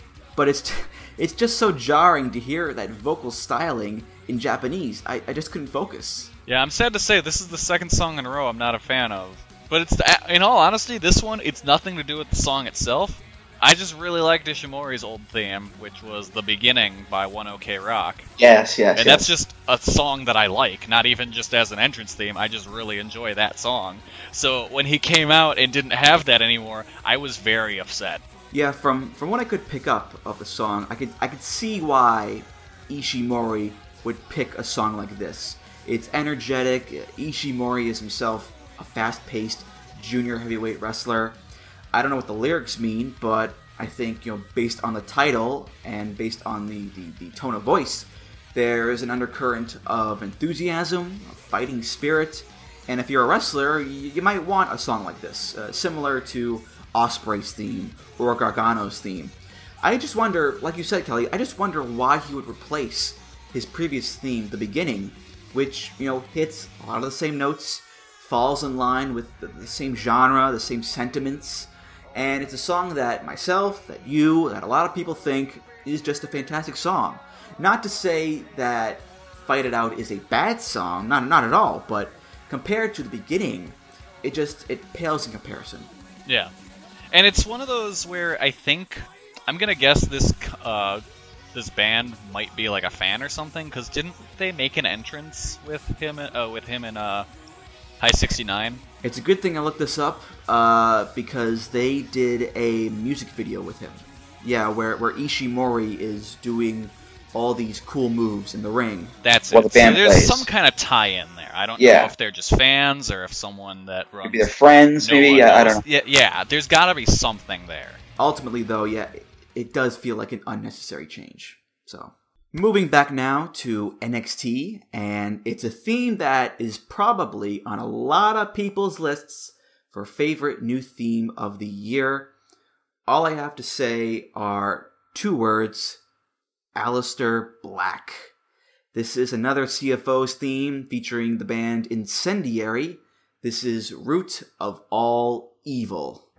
[SPEAKER 1] but it's [LAUGHS] it's just so jarring to hear that vocal styling in Japanese. I, I just couldn't focus.
[SPEAKER 2] Yeah, I'm sad to say this is the second song in a row I'm not a fan of. But it's in all honesty, this one it's nothing to do with the song itself. I just really liked Ishimori's old theme, which was "The Beginning" by One OK Rock.
[SPEAKER 3] Yes, yes.
[SPEAKER 2] And
[SPEAKER 3] yes.
[SPEAKER 2] that's just a song that I like, not even just as an entrance theme. I just really enjoy that song. So when he came out and didn't have that anymore, I was very upset.
[SPEAKER 1] Yeah, from from what I could pick up of the song, I could I could see why Ishimori would pick a song like this. It's energetic. Ishimori is himself a fast-paced junior heavyweight wrestler. I don't know what the lyrics mean, but I think you know, based on the title and based on the, the, the tone of voice, there is an undercurrent of enthusiasm, a fighting spirit, and if you're a wrestler, you, you might want a song like this, uh, similar to Ospreay's theme or Gargano's theme. I just wonder, like you said, Kelly, I just wonder why he would replace his previous theme, the beginning, which you know hits a lot of the same notes, falls in line with the, the same genre, the same sentiments, and it's a song that myself, that you, that a lot of people think is just a fantastic song. Not to say that Fight It Out is a bad song, not not at all, but compared to the beginning, it just it pales in comparison.
[SPEAKER 2] Yeah, and it's one of those where I think I'm gonna guess this uh, this band might be like a fan or something because didn't they make an entrance with him uh, with him in uh, High 69?
[SPEAKER 1] It's a good thing I looked this up uh, because they did a music video with him. Yeah, where where Ishimori is doing all these cool moves in the ring.
[SPEAKER 2] That's
[SPEAKER 3] Well,
[SPEAKER 2] it.
[SPEAKER 3] the band
[SPEAKER 2] so there's
[SPEAKER 3] plays.
[SPEAKER 2] some kind of tie-in there. I don't
[SPEAKER 3] Yeah.
[SPEAKER 2] know if they're just fans or if someone that runs.
[SPEAKER 3] maybe they're friends.
[SPEAKER 2] no
[SPEAKER 3] maybe
[SPEAKER 2] one
[SPEAKER 3] yeah, I don't know.
[SPEAKER 2] Yeah, yeah. There's got to be something there.
[SPEAKER 1] Ultimately, though, yeah, it- it does feel like an unnecessary change. So, moving back now to NXT, and it's a theme that is probably on a lot of people's lists for favorite new theme of the year. All I have to say are two words Aleister Black. This is another CFO's theme featuring the band Incendiary. This is Root of All Evil.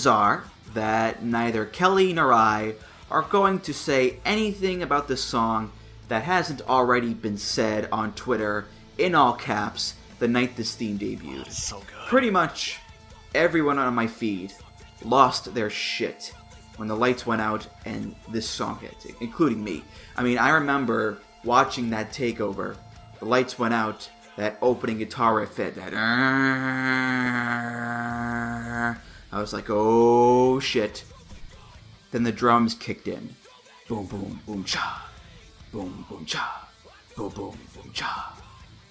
[SPEAKER 1] Chances are that neither Kelly nor I are going to say anything about this song that hasn't already been said on Twitter in all caps the night this theme debuted.
[SPEAKER 2] So good.
[SPEAKER 1] Pretty much everyone on my feed lost their shit when the lights went out and this song hit, including me. I mean, I remember watching that takeover. The lights went out, that opening guitar riff hit, that. I was like, oh shit. Then the drums kicked in. Boom, boom, boom, cha. Boom, boom, cha. Boom, boom, boom, cha.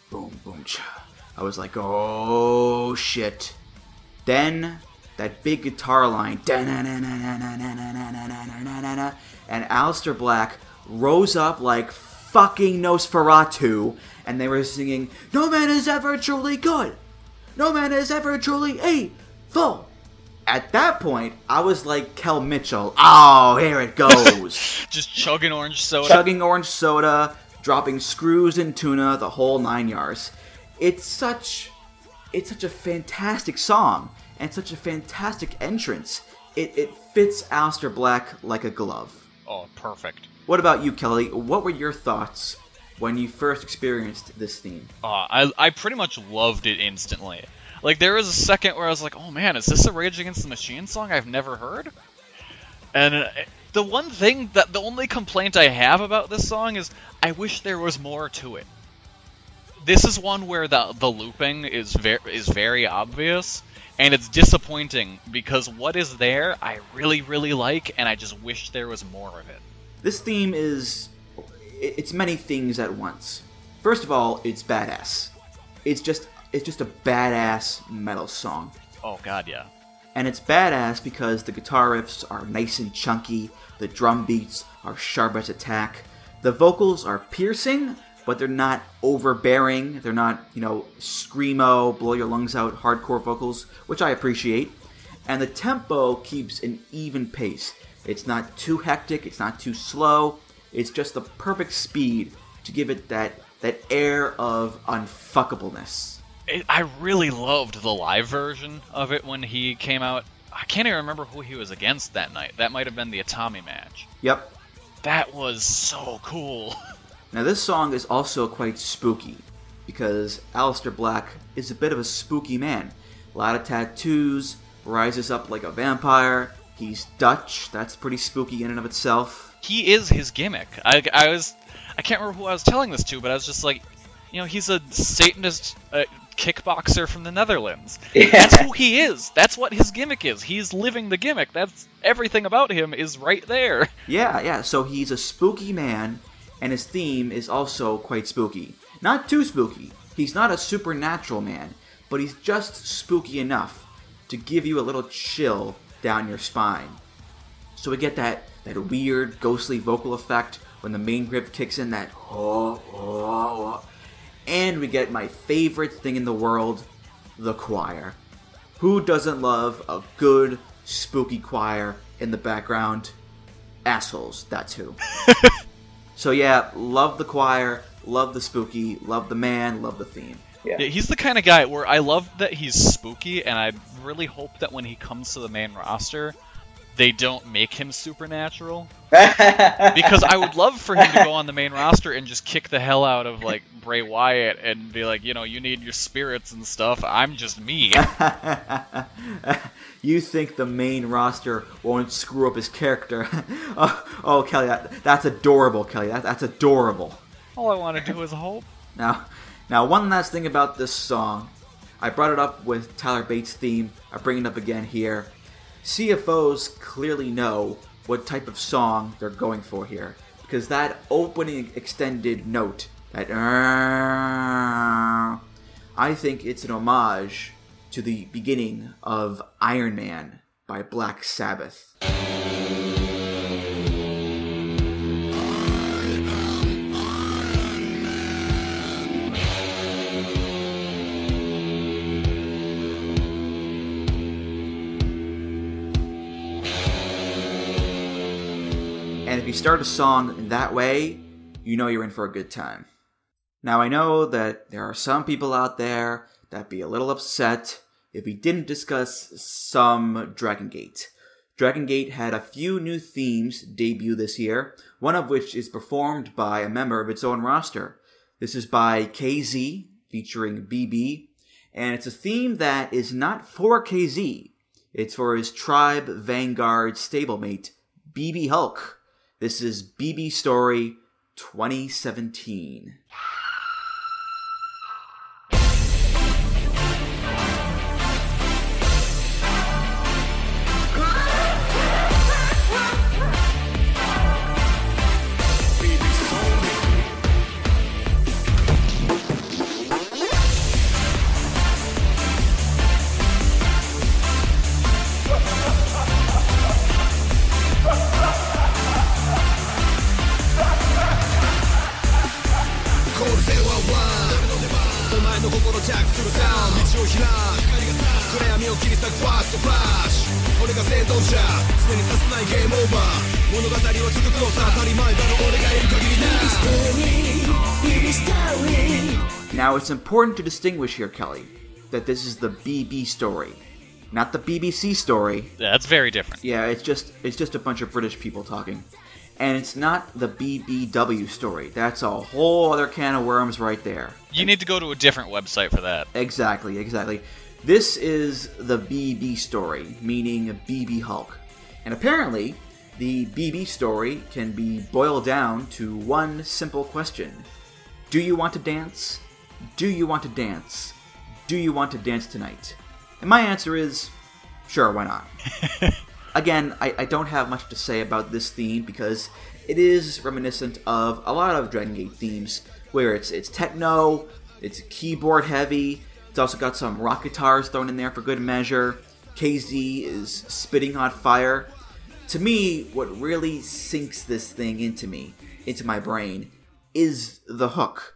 [SPEAKER 1] Boom, boom, cha. I was like, oh shit. Then that big guitar line, and Aleister Black rose up like fucking Nosferatu, and they were singing, No man is ever truly good. No man is ever truly evil. At that point, I was like Kel Mitchell. Oh, here it goes. [LAUGHS]
[SPEAKER 2] Just chugging orange soda.
[SPEAKER 1] Chugging orange soda, dropping screws and tuna, the whole nine yards. It's such, it's such a fantastic song and such a fantastic entrance. It, it fits Aleister Black like a glove.
[SPEAKER 2] Oh, perfect.
[SPEAKER 1] What about you, Kelly? What were your thoughts when you first experienced this theme?
[SPEAKER 2] Uh, I I pretty much loved it instantly. Like there was a second where I was like, "Oh man, is this a Rage Against the Machine song I've never heard?" And uh, the one thing that the only complaint I have about this song is I wish there was more to it. This is one where the the looping is very is very obvious and it's disappointing because what is there I really really like and I just wish there was more of it.
[SPEAKER 1] This theme is it's many things at once. First of all, it's badass. It's just it's just a badass metal song.
[SPEAKER 2] Oh god, yeah.
[SPEAKER 1] And it's badass because the guitar riffs are nice and chunky, the drum beats are sharp as attack, the vocals are piercing, but they're not overbearing. They're not, you know, screamo, blow your lungs out, hardcore vocals, which I appreciate. And the tempo keeps an even pace. It's not too hectic, it's not too slow. It's just the perfect speed to give it that that air of unfuckableness.
[SPEAKER 2] It, I really loved the live version of it when he came out. I can't even remember who he was against that night. That might have been the Atami match.
[SPEAKER 1] Yep.
[SPEAKER 2] That was so cool. [LAUGHS]
[SPEAKER 1] Now this song is also quite spooky because Aleister Black is a bit of a spooky man. A lot of tattoos, rises up like a vampire. He's Dutch. That's pretty spooky in and of itself.
[SPEAKER 2] He is his gimmick. I, I was I can't remember who I was telling this to, but I was just like, you know, he's a Satanist uh, kickboxer from the Netherlands. [LAUGHS]
[SPEAKER 3] Yeah.
[SPEAKER 2] That's who he is. That's what his gimmick is. He's living the gimmick. That's everything about him is right there. [LAUGHS]
[SPEAKER 1] Yeah, yeah. So he's a spooky man, and his theme is also quite spooky. Not too spooky. He's not a supernatural man, but he's just spooky enough to give you a little chill down your spine. So we get that that weird ghostly vocal effect when the main grip kicks in that oh, oh, oh. And we get my favorite thing in the world, the choir. Who doesn't love a good spooky choir in the background? Assholes, that's [LAUGHS] who. so yeah, love the choir, love the spooky, love the man, love the theme.
[SPEAKER 2] Yeah, he's the kind of guy where I love that he's spooky, and I really hope that when he comes to the main roster, they don't make him supernatural. [LAUGHS] because I would love for him to go on the main roster and just kick the hell out of like Bray Wyatt and be like, you know, you need your spirits and stuff. I'm just me. [LAUGHS]
[SPEAKER 1] you think the main roster won't screw up his character? [LAUGHS] oh, oh, Kelly, that, that's adorable, Kelly. That, that's adorable.
[SPEAKER 2] All I want to do is hope.
[SPEAKER 1] Now, now, one last thing about this song. I brought it up with Tyler Bates' theme. I bring it up again here. CFOs clearly know what type of song they're going for here because that opening extended note, that ah, I think it's an homage to the beginning of Iron Man by Black Sabbath. Start a song in that way, you know you're in for a good time. Now, I know that there are some people out there that be a little upset if we didn't discuss some Dragon Gate. Dragon Gate had a few new themes debut this year, one of which is performed by a member of its own roster. This is by KZ, featuring BB, and it's a theme that is not for KZ. It's for his tribe Vanguard stablemate, BB Hulk. This is BB Story 2017. It's important to distinguish here, Kelly, that this is the BB story, not the BBC story.
[SPEAKER 2] Yeah, that's very different.
[SPEAKER 1] Yeah, it's just it's just a bunch of British people talking, and it's not the BBW story. That's a whole other can of worms right there.
[SPEAKER 2] You need to go to a different website for that.
[SPEAKER 1] Exactly, exactly. This is the BB story, meaning BB Hulk, and apparently, the BB story can be boiled down to one simple question: Do you want to dance? Do you want to dance? Do you want to dance tonight? And my answer is sure, why not? [LAUGHS] Again, I, I don't have much to say about this theme because it is reminiscent of a lot of Dragon Gate themes where it's it's techno, it's keyboard heavy, it's also got some rock guitars thrown in there for good measure. KZ is spitting hot fire. To me, what really sinks this thing into me, into my brain, is the hook.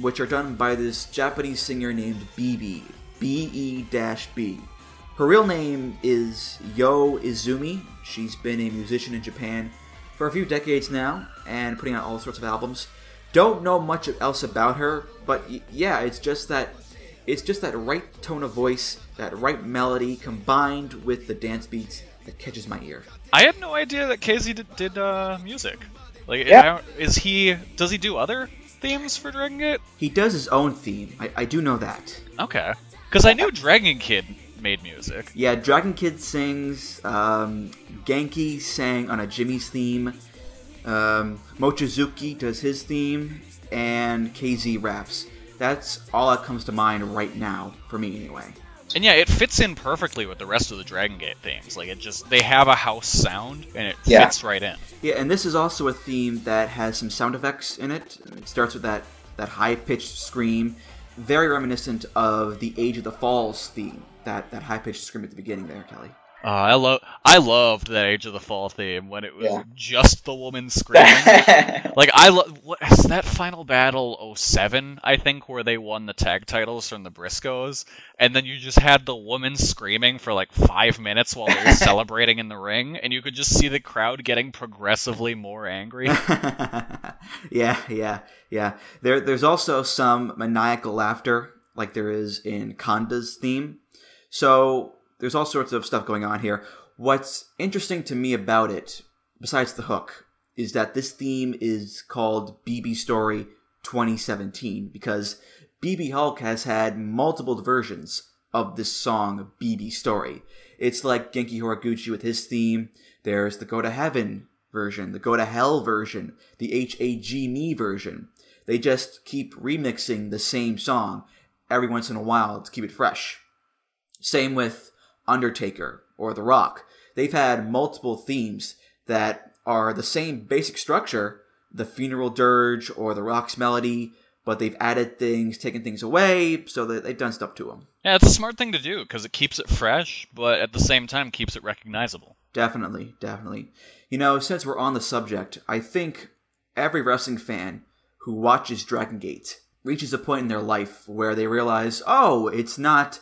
[SPEAKER 1] which are done by this Japanese singer named BB, B-E B. Her real name is Yo Izumi. She's been a musician in Japan for a few decades now and putting out all sorts of albums. Don't know much else about her, but yeah, it's just that it's just that right tone of voice, that right melody combined with the dance beats that catches my ear.
[SPEAKER 2] I had no idea that KZ did, did uh, music. Like,
[SPEAKER 4] Yeah.
[SPEAKER 2] Is he? Does he do other themes for Dragon Gate?
[SPEAKER 1] He does his own theme. I, I do know that.
[SPEAKER 2] Okay, because I knew Dragon Kid made music.
[SPEAKER 1] Yeah, Dragon Kid sings. Um, Genki sang on a Jimmy's theme. Um, Mochizuki does his theme, and KZ raps. That's all that comes to mind right now for me, anyway.
[SPEAKER 2] And yeah, it fits in perfectly with the rest of the Dragon Gate themes. Like, it just they have a house sound, and it
[SPEAKER 4] Yeah.
[SPEAKER 2] fits right in.
[SPEAKER 1] Yeah, and this is also a theme that has some sound effects in it. It starts with that that high pitched scream, very reminiscent of the Age of the Falls theme. That that high pitched scream at the beginning there, Kelly.
[SPEAKER 2] Uh, I love, I loved that Age of the Fall theme when it was
[SPEAKER 4] Yeah.
[SPEAKER 2] just the woman screaming. [LAUGHS] like I love what is that final battle 07, I think, where they won the tag titles from the Briscoes, and then you just had the woman screaming for like five minutes while they were [LAUGHS] celebrating in the ring, and you could just see the crowd getting progressively more angry. [LAUGHS]
[SPEAKER 1] yeah, yeah, yeah. There, there's also some maniacal laughter, like there is in Kanda's theme. So there's all sorts of stuff going on here. What's interesting to me about it, besides the hook, is that this theme is called BB Story 2017 because BB Hulk has had multiple versions of this song, BB Story. It's like Genki Horiguchi with his theme. There's the Go to Heaven version, the Go to Hell version, the HAG Me version. They just keep remixing the same song every once in a while to keep it fresh. Same with Undertaker or The Rock. They've had multiple themes that are the same basic structure, the funeral dirge or the Rock's melody, but they've added things, taken things away, so that they've done stuff to them.
[SPEAKER 2] yeah, it's a smart thing to do because it keeps it fresh, but at the same time keeps it recognizable.
[SPEAKER 1] Definitely, definitely. You know, since we're on the subject, I think every wrestling fan who watches Dragon Gate reaches a point in their life where they realize, oh, it's not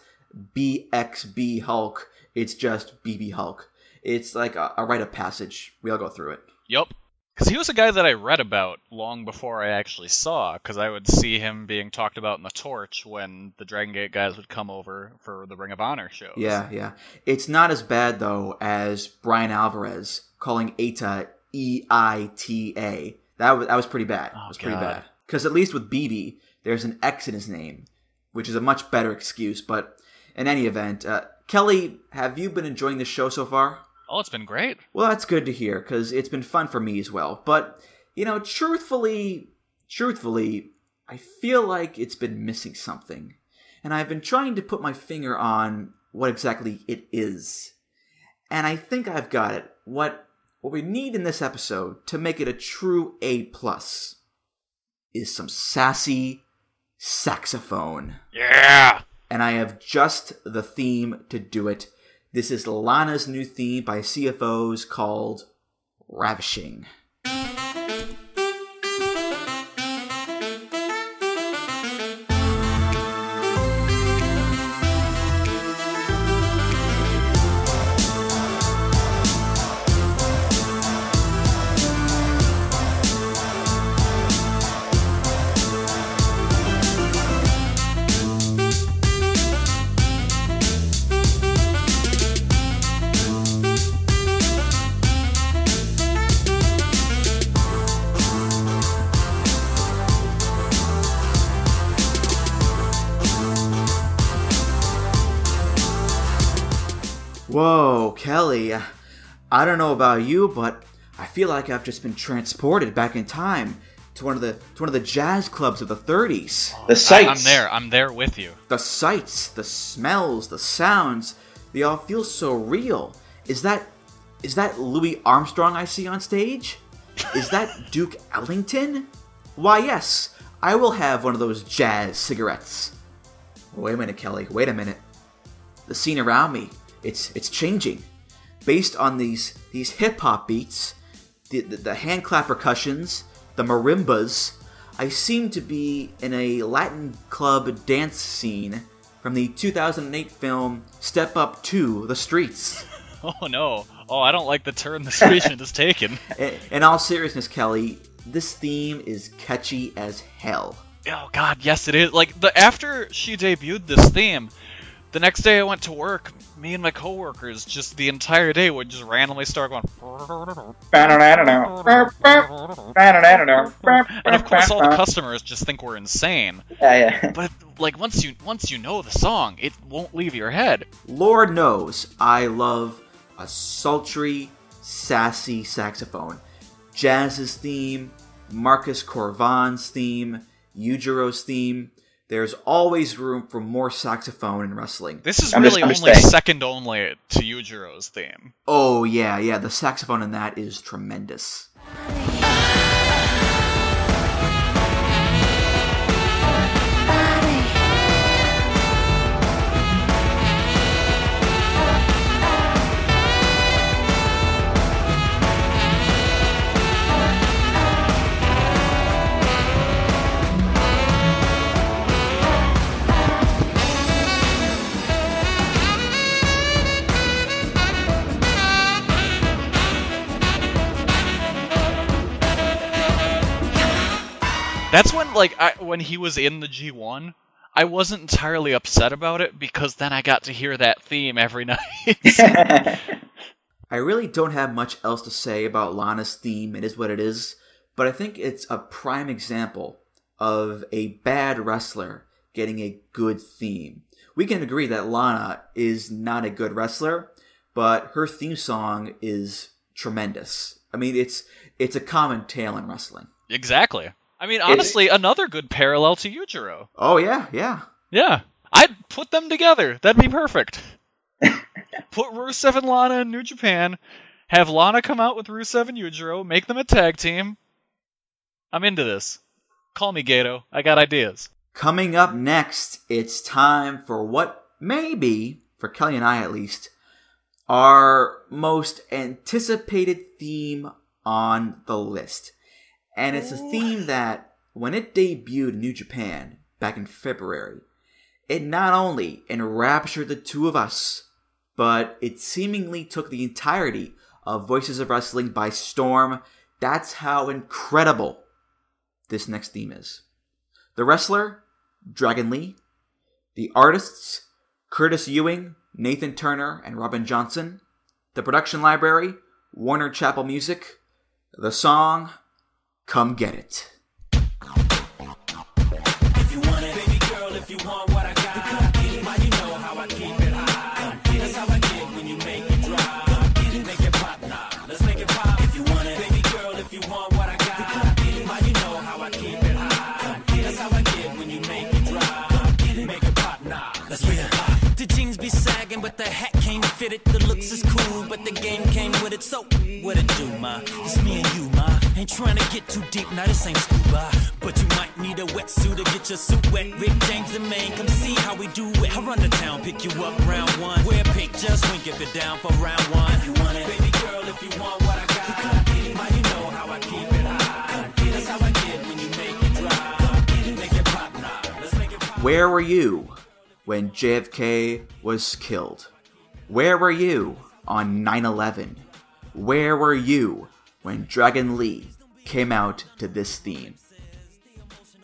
[SPEAKER 1] BXB Hulk, it's just BB Hulk. It's like a, a rite of passage. We all go through it.
[SPEAKER 2] Yep. Because he was a guy that I read about long before I actually saw, because I would see him being talked about in the Torch when the Dragon Gate guys would come over for the Ring of Honor shows.
[SPEAKER 1] Yeah, yeah. It's not as bad, though, as Bryan Alvarez calling Eita E I T A. That was, that was pretty bad.
[SPEAKER 2] Oh,
[SPEAKER 1] it was pretty bad. Because at least with BB, there's an X in his name, which is a much better excuse. But in any event, uh, Kelly, have you been enjoying this show so far?
[SPEAKER 2] Oh, it's been great.
[SPEAKER 1] Well, that's good to hear because it's been fun for me as well. But you know, truthfully, truthfully, I feel like it's been missing something, and I've been trying to put my finger on what exactly it is. And I think I've got it. What what we need in this episode to make it a true A plus is some sassy saxophone.
[SPEAKER 2] Yeah.
[SPEAKER 1] And I have just the theme to do it. This is Lana's new theme by CFOs called Ravishing. I don't know about you, but I feel like I've just been transported back in time to one of the to one of the jazz clubs of the 30s.
[SPEAKER 4] The
[SPEAKER 2] I,
[SPEAKER 4] sights.
[SPEAKER 2] I'm there. I'm there with you.
[SPEAKER 1] The sights, the smells, the sounds, they all feel so real. Is that is that Louis Armstrong I see on stage? Is that [LAUGHS] Duke Ellington? Why yes, I will have one of those jazz cigarettes. Wait a minute, Kelly. Wait a minute. The scene around me, it's it's changing. Based on these these hip hop beats, the, the the hand clap percussions, the marimbas, I seem to be in a Latin club dance scene from the 2008 film Step Up to the Streets. [LAUGHS]
[SPEAKER 2] Oh no. Oh, I don't like the turn this region is taken.
[SPEAKER 1] In all seriousness, Kelly, this theme is catchy as hell.
[SPEAKER 2] Oh god, yes it is. Like the after she debuted this theme, the next day I went to work, me and my coworkers just the entire day would just randomly start going and of course all the customers just think we're insane.
[SPEAKER 4] Yeah, yeah.
[SPEAKER 2] But like once you once you know the song, it won't leave your head.
[SPEAKER 1] Lord knows I love a sultry, sassy saxophone. Jazz's theme, Marcus Corvan's theme, Yujiro's theme. There's always room for more saxophone in wrestling.
[SPEAKER 2] This is
[SPEAKER 4] I'm
[SPEAKER 2] really
[SPEAKER 4] I'm
[SPEAKER 2] only
[SPEAKER 4] saying.
[SPEAKER 2] second only to Yujiro's theme.
[SPEAKER 1] Oh, yeah, yeah, the saxophone in that is tremendous.
[SPEAKER 2] That's when like I, when he was in the G1, I wasn't entirely upset about it because then I got to hear that theme every [LAUGHS] night. [LAUGHS]
[SPEAKER 1] I really don't have much else to say about Lana's theme. It is what it is. But I think it's a prime example of a bad wrestler getting a good theme. We can agree that Lana is not a good wrestler, but her theme song is tremendous. I mean, it's it's a common tale in wrestling.
[SPEAKER 2] exactly. I mean, honestly, another good parallel to Yujiro.
[SPEAKER 1] Oh yeah, yeah.
[SPEAKER 2] Yeah, I'd put them together. That'd be perfect. [LAUGHS] put Rusev and Lana in New Japan. Have Lana come out with Rusev and Yujiro. Make them a tag team. I'm into this. Call me Gedo. I got ideas.
[SPEAKER 1] Coming up next, it's time for what may be, for Kelly and I at least, our most anticipated theme on the list. And it's a theme that, when it debuted in New Japan back in February, it not only enraptured the two of us, but it seemingly took the entirety of Voices of Wrestling by storm. That's how incredible this next theme is. The wrestler, Dragon Lee. The artists, Curtis Ewing, Nathan Turner, and Robin Johnson. The production library, Warner Chappell Music. The song, Come Get It.
[SPEAKER 5] The jeans be sagging, but the hat came
[SPEAKER 4] fitted. The looks is cool, but the game came with it. So what it do, ma? It's me and you, ma. Ain't trying to get too deep. Now this ain't scuba, but you might need a wetsuit to get your suit wet. Rick James the main, come see how we do it. I run the town, pick you up round one. Wear pink, just wink if you're down for round one. If you want it, baby girl, if you want what I got, come get it. Ma, you know how I keep it high. I get you now.
[SPEAKER 1] Where were you when JFK was killed? Where were you on 9 11? Where were you when Dragon Lee came out to this theme?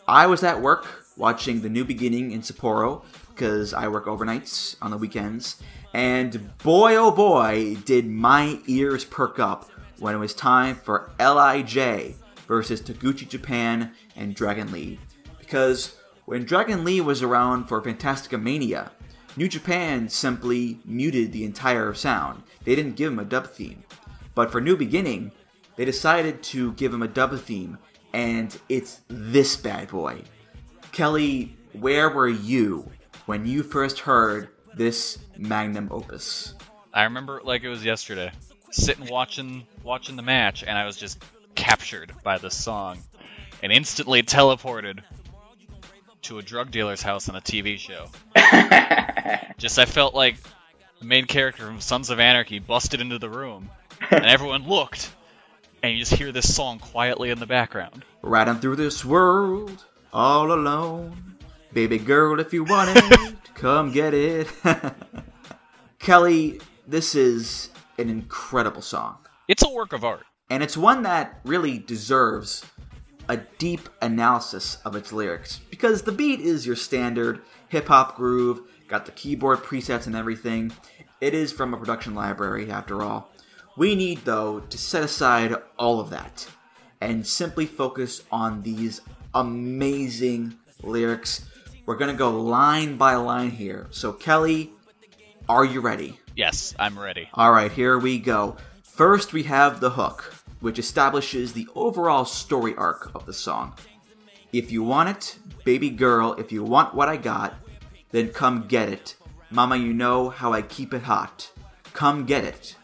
[SPEAKER 1] I was at work watching The New Beginning in Sapporo because I work overnights on the weekends, and boy oh boy did my ears perk up when it was time for LIJ versus Taguchi Japan and Dragon Lee. Because when Dragon Lee was around for Fantastica Mania, New Japan simply muted the entire sound. They didn't give him a dub theme. But for New Beginning, they decided to give him a dub theme, and it's this bad boy. Kelly, where were you when you first heard this magnum opus?
[SPEAKER 2] I remember like it was yesterday, sitting watching watching the match, and I was just captured by this song, and instantly teleported to a drug dealer's house on a TV show. [LAUGHS] just I felt like the main character from Sons of Anarchy busted into the room, and everyone looked, and you just hear this song quietly in the background.
[SPEAKER 1] Riding through this world all alone. Baby girl, if you want it, [LAUGHS] come get it. [LAUGHS] Kelly, this is an incredible song.
[SPEAKER 2] It's a work of art.
[SPEAKER 1] And it's one that really deserves a deep analysis of its lyrics because the beat is your standard hip hop groove, got the keyboard presets and everything. It is from a production library, after all. We need, though, to set aside all of that and simply focus on these amazing lyrics. We're going to go line by line here. So, Kelly, are you ready?
[SPEAKER 2] Yes, I'm ready.
[SPEAKER 1] All right, here we go. First, we have the hook, which establishes the overall story arc of the song. If you want it, baby girl, if you want what I got, then come get it. Mama, you know how I keep it hot. Come get it.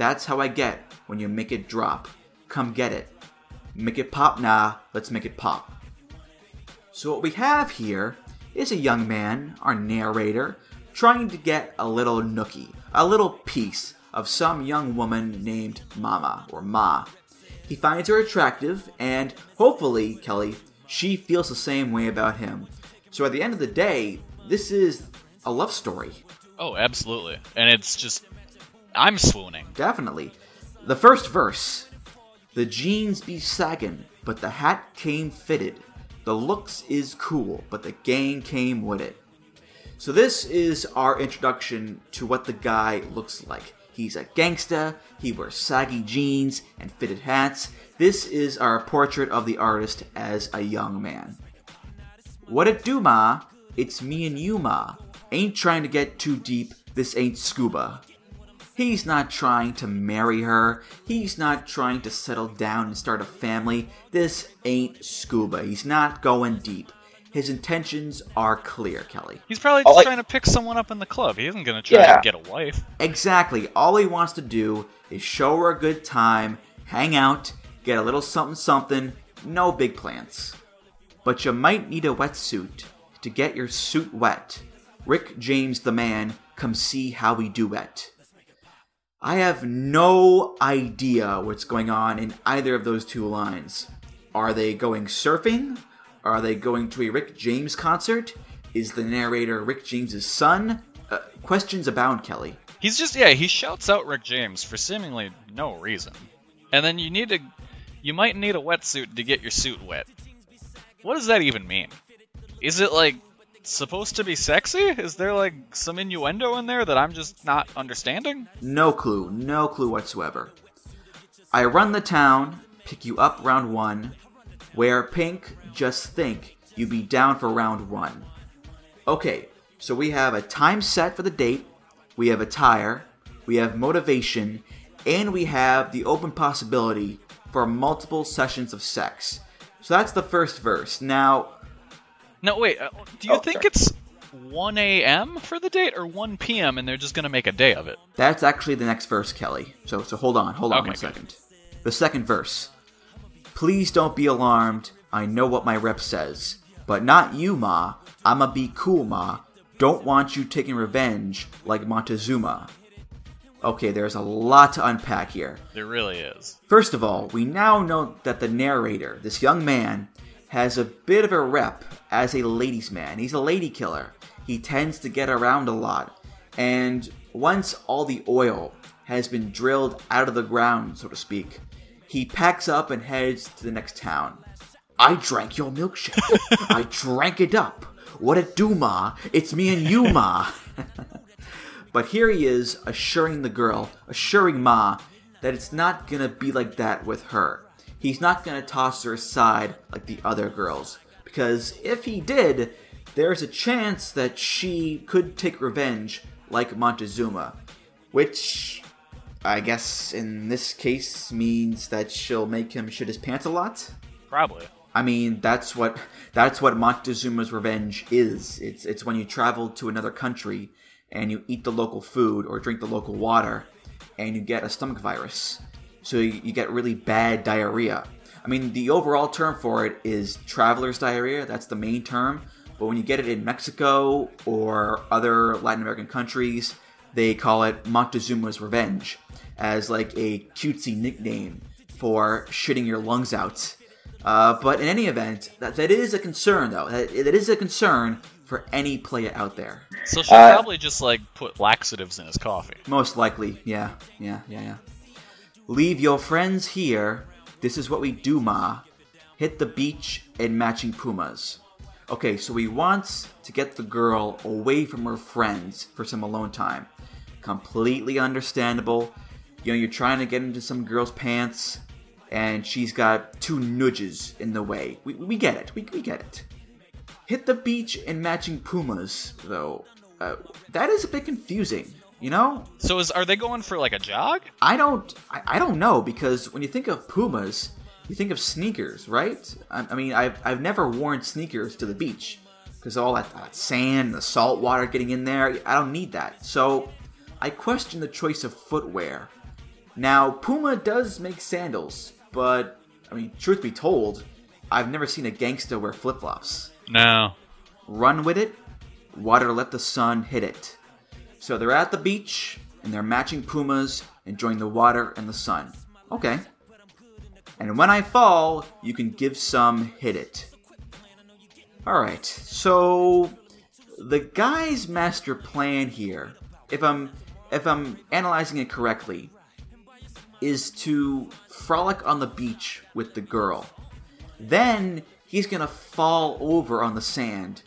[SPEAKER 1] That's how I get when you make it drop. Come get it. Make it pop nah, let's make it pop. So, what we have here is a young man, our narrator, trying to get a little nookie, a little piece of some young woman named Mama or Ma. He finds her attractive, and hopefully, Kelly, she feels the same way about him. So at the end of the day, this is a love story.
[SPEAKER 2] Oh, absolutely. And it's just. I'm swooning.
[SPEAKER 1] Definitely. The first verse The jeans be saggin', but the hat came fitted. The looks is cool, but the gang came with it. So, this is our introduction to what the guy looks like. He's a gangsta, he wears saggy jeans and fitted hats. This is our portrait of the artist as a young man. What it do, ma? It's me and you, ma. Ain't trying to get too deep, this ain't scuba. He's not trying to marry her. He's not trying to settle down and start a family. This ain't scuba. He's not going deep. His intentions are clear, Kelly.
[SPEAKER 2] He's probably just
[SPEAKER 5] like-
[SPEAKER 2] trying to pick someone up in the club. He isn't going to try
[SPEAKER 5] Yeah.
[SPEAKER 2] to get a wife.
[SPEAKER 1] Exactly. All he wants to do is show her a good time, hang out, get a little something something, no big plans. But you might need a wetsuit to get your suit wet. Rick James the man, come see how we duet. I have no idea what's going on in either of those two lines. Are they going surfing? Are they going to a Rick James concert? Is the narrator Rick James's son? Uh, questions abound, Kelly.
[SPEAKER 2] He's just yeah, he shouts out Rick James for seemingly no reason. And then you need to you might need a wetsuit to get your suit wet. What does that even mean? Is it like supposed to be sexy? Is there like some innuendo in there that I'm just not understanding?
[SPEAKER 1] No clue, no clue whatsoever. I run the town, pick you up round one. Wear pink, just think you'd be down for round one. Okay, so we have a time set for the date, we have attire, we have motivation, and we have the open possibility for multiple sessions of sex. So that's the first verse. Now,
[SPEAKER 2] No, wait. uh, Do you
[SPEAKER 5] Oh,
[SPEAKER 2] think
[SPEAKER 5] sorry.
[SPEAKER 2] it's 1 a.m. for the date or 1 p.m. and they're just gonna make a day of it?
[SPEAKER 1] That's actually the next verse, Kelly. So so hold on, hold on
[SPEAKER 2] Okay,
[SPEAKER 1] one
[SPEAKER 2] good.
[SPEAKER 1] second. The second verse. Please don't be alarmed. I know what my rep says. But not you, Ma. I'ma be cool, Ma. Don't want you taking revenge like Montezuma. Okay, there's a lot to unpack here.
[SPEAKER 2] There really is.
[SPEAKER 1] First of all, we now know that the narrator, this young man, has a bit of a rep as a ladies' man. He's a lady killer. He tends to get around a lot. And once all the oil has been drilled out of the ground, so to speak, he packs up and heads to the next town. I drank your milkshake. [LAUGHS] I drank it up. What a do, Ma? It's me and you, Ma. [LAUGHS] But here he is assuring the girl, assuring Ma, that it's not gonna be like that with her. He's not gonna toss her aside like the other girls. Because if he did, there's a chance that she could take revenge like Montezuma. Which, I guess in this case, means that she'll make him shit his pants a lot?
[SPEAKER 2] Probably.
[SPEAKER 1] I mean, that's what that's what Montezuma's revenge is. It's it's when you travel to another country and you eat the local food or drink the local water, and you get a stomach virus. So you, you get really bad diarrhea. I mean, the overall term for it is traveler's diarrhea. That's the main term. But when you get it in Mexico or other Latin American countries, they call it Montezuma's revenge as like a cutesy nickname for shitting your lungs out. Uh, but in any event, that, that is a concern, though. That, that is a concern for any player out there.
[SPEAKER 2] So she'll
[SPEAKER 5] Uh,
[SPEAKER 2] probably just like put laxatives in his coffee.
[SPEAKER 1] Most likely, yeah, yeah, yeah, yeah. Leave your friends here. This is what we do, Ma. Hit the beach in matching pumas. Okay, so he wants to get the girl away from her friends for some alone time. Completely understandable. You know, you're trying to get into some girl's pants, and she's got two nudges in the way. We, we get it. We, we get it. Hit the beach in matching pumas, though. Uh, that is a bit confusing, you know?
[SPEAKER 2] So is are they going for like a jog?
[SPEAKER 1] I don't I, I don't know because when you think of Pumas, you think of sneakers, right? I, I mean, I've, I've never worn sneakers to the beach because all that, that sand, the salt water getting in there, I don't need that. So I question the choice of footwear. Now, Puma does make sandals, but I mean, truth be told, I've never seen a gangsta wear flip flops.
[SPEAKER 2] No.
[SPEAKER 1] Run with it, water let the sun hit it. So they're at the beach and they're matching pumas, enjoying the water and the sun. Okay. And when I fall, you can give some hit it. Alright, so the guy's master plan here, if I'm if I'm analyzing it correctly, is to frolic on the beach with the girl. Then he's gonna fall over on the sand,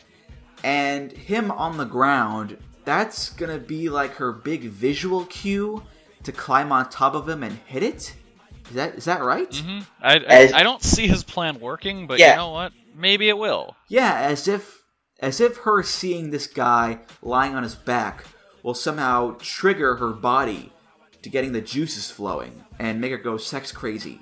[SPEAKER 1] and him on the ground, that's gonna be like her big visual cue to climb on top of him and hit it. Is that is that right?
[SPEAKER 2] hmm I, I,
[SPEAKER 5] As-
[SPEAKER 2] I don't see his plan working, but
[SPEAKER 5] Yeah.
[SPEAKER 2] you know what? Maybe it will.
[SPEAKER 1] Yeah, as if as if her seeing this guy lying on his back will somehow trigger her body to getting the juices flowing and make her go sex crazy.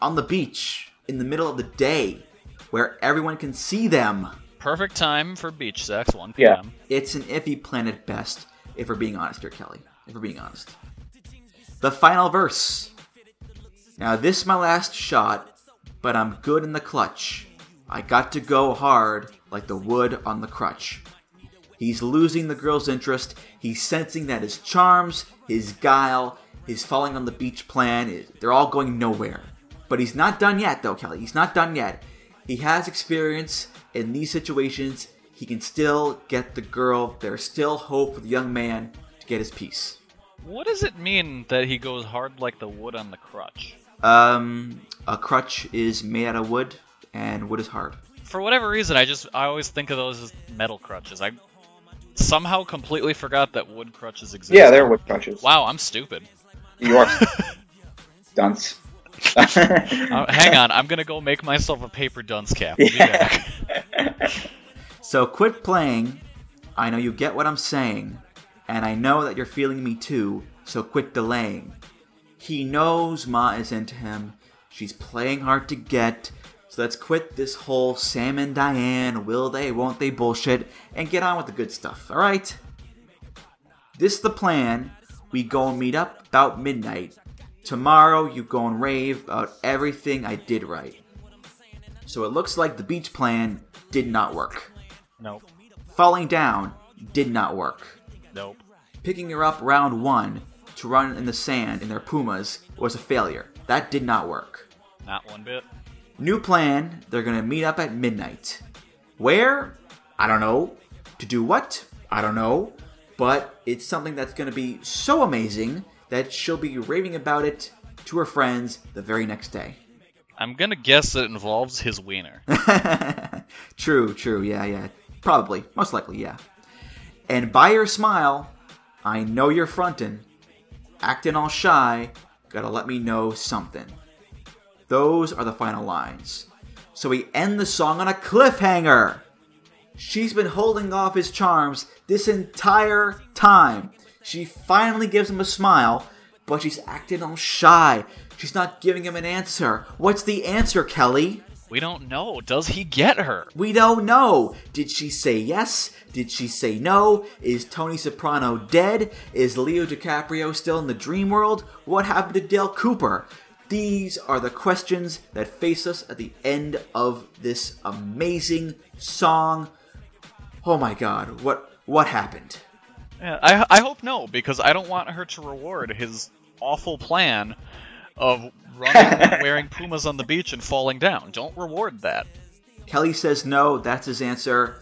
[SPEAKER 1] On the beach, in the middle of the day, where everyone can see them.
[SPEAKER 2] Perfect time for beach sex, 1 p.m.
[SPEAKER 5] Yeah.
[SPEAKER 2] p.m.
[SPEAKER 1] It's an iffy plan at best, if we're being honest here, Kelly. If we're being honest. The final verse. Now, this is my last shot, but I'm good in the clutch. I got to go hard like the wood on the crutch. He's losing the girl's interest. He's sensing that his charms, his guile, his falling on the beach plan, they're all going nowhere. But he's not done yet, though, Kelly. He's not done yet. He has experience in these situations. He can still get the girl. There's still hope for the young man to get his piece.
[SPEAKER 2] What does it mean that he goes hard like the wood on the crutch?
[SPEAKER 1] Um, a crutch is made out of wood, and wood is hard.
[SPEAKER 2] For whatever reason, I just I always think of those as metal crutches. I somehow completely forgot that wood crutches exist.
[SPEAKER 5] Yeah, they're wood crutches.
[SPEAKER 2] Wow, I'm stupid.
[SPEAKER 5] You are [LAUGHS] dunce.
[SPEAKER 2] Uh, hang on, I'm gonna go make myself a paper dunce cap. Be. [LAUGHS]
[SPEAKER 1] So quit playing. I know you get what I'm saying, and I know that you're feeling me too, so quit delaying. He knows Ma is into him. She's playing hard to get. So let's quit this whole Sam and Diane, will they, won't they bullshit, and get on with the good stuff, alright? This is the plan. We go and meet up about midnight. Tomorrow, you go and rave about everything I did right. So it looks like the beach plan did not work.
[SPEAKER 2] Nope.
[SPEAKER 1] Falling down did not work.
[SPEAKER 2] Nope.
[SPEAKER 1] Picking her up round one to run in the sand in their Pumas was a failure. That did not work.
[SPEAKER 2] Not one bit.
[SPEAKER 1] New plan, they're gonna meet up at midnight. Where? I don't know. To do what? I don't know. But it's something that's gonna be so amazing that she'll be raving about it to her friends the very next day.
[SPEAKER 2] I'm gonna guess it involves his wiener. [LAUGHS]
[SPEAKER 1] true, true, yeah, yeah. Probably. Most likely, yeah. And by your smile, I know you're frontin'. Acting all shy, gotta let me know something. Those are the final lines. So we end the song on a cliffhanger. She's been holding off his charms this entire time. She finally gives him a smile, but she's acting all shy. She's not giving him an answer. What's the answer, Kelly?
[SPEAKER 2] We don't know. Does he get her?
[SPEAKER 1] We don't know. Did she say yes? Did she say no? Is Tony Soprano dead? Is Leo DiCaprio still in the dream world? What happened to Dale Cooper? These are the questions that face us at the end of this amazing song. Oh my god, what what happened?
[SPEAKER 2] Yeah, I, I hope no, because I don't want her to reward his awful plan of running [LAUGHS] wearing pumas on the beach and falling down. Don't reward that.
[SPEAKER 1] Kelly says no, that's his answer.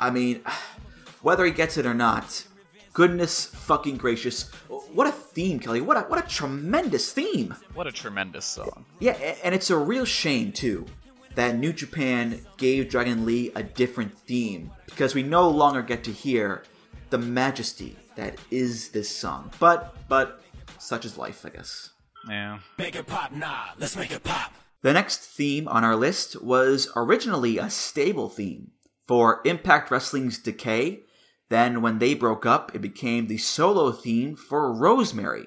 [SPEAKER 1] I mean, [SIGHS] whether he gets it or not, goodness fucking gracious. What a theme, Kelly. What a, what a tremendous theme.
[SPEAKER 2] What a tremendous song.
[SPEAKER 1] Yeah, and it's a real shame, too, that New Japan gave Dragon Lee a different theme because we no longer get to hear the majesty that is this song. But, but, such is life, I guess.
[SPEAKER 2] Yeah.
[SPEAKER 4] Make it pop, nah, let's make it pop.
[SPEAKER 1] The next theme on our list was originally a stable theme for Impact Wrestling's Decay. Then, when they broke up, it became the solo theme for Rosemary.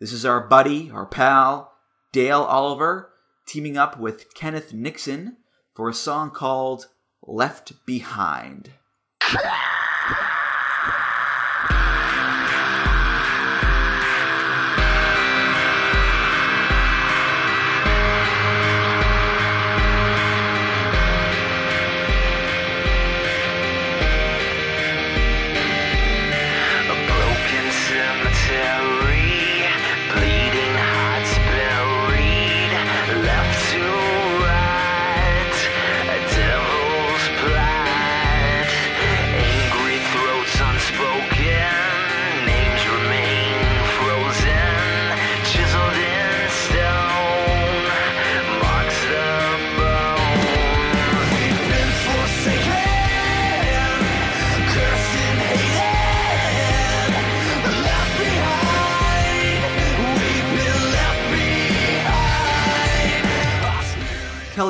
[SPEAKER 1] This is our buddy, our pal, Dale Oliver, teaming up with Kenneth Nixon for a song called Left Behind.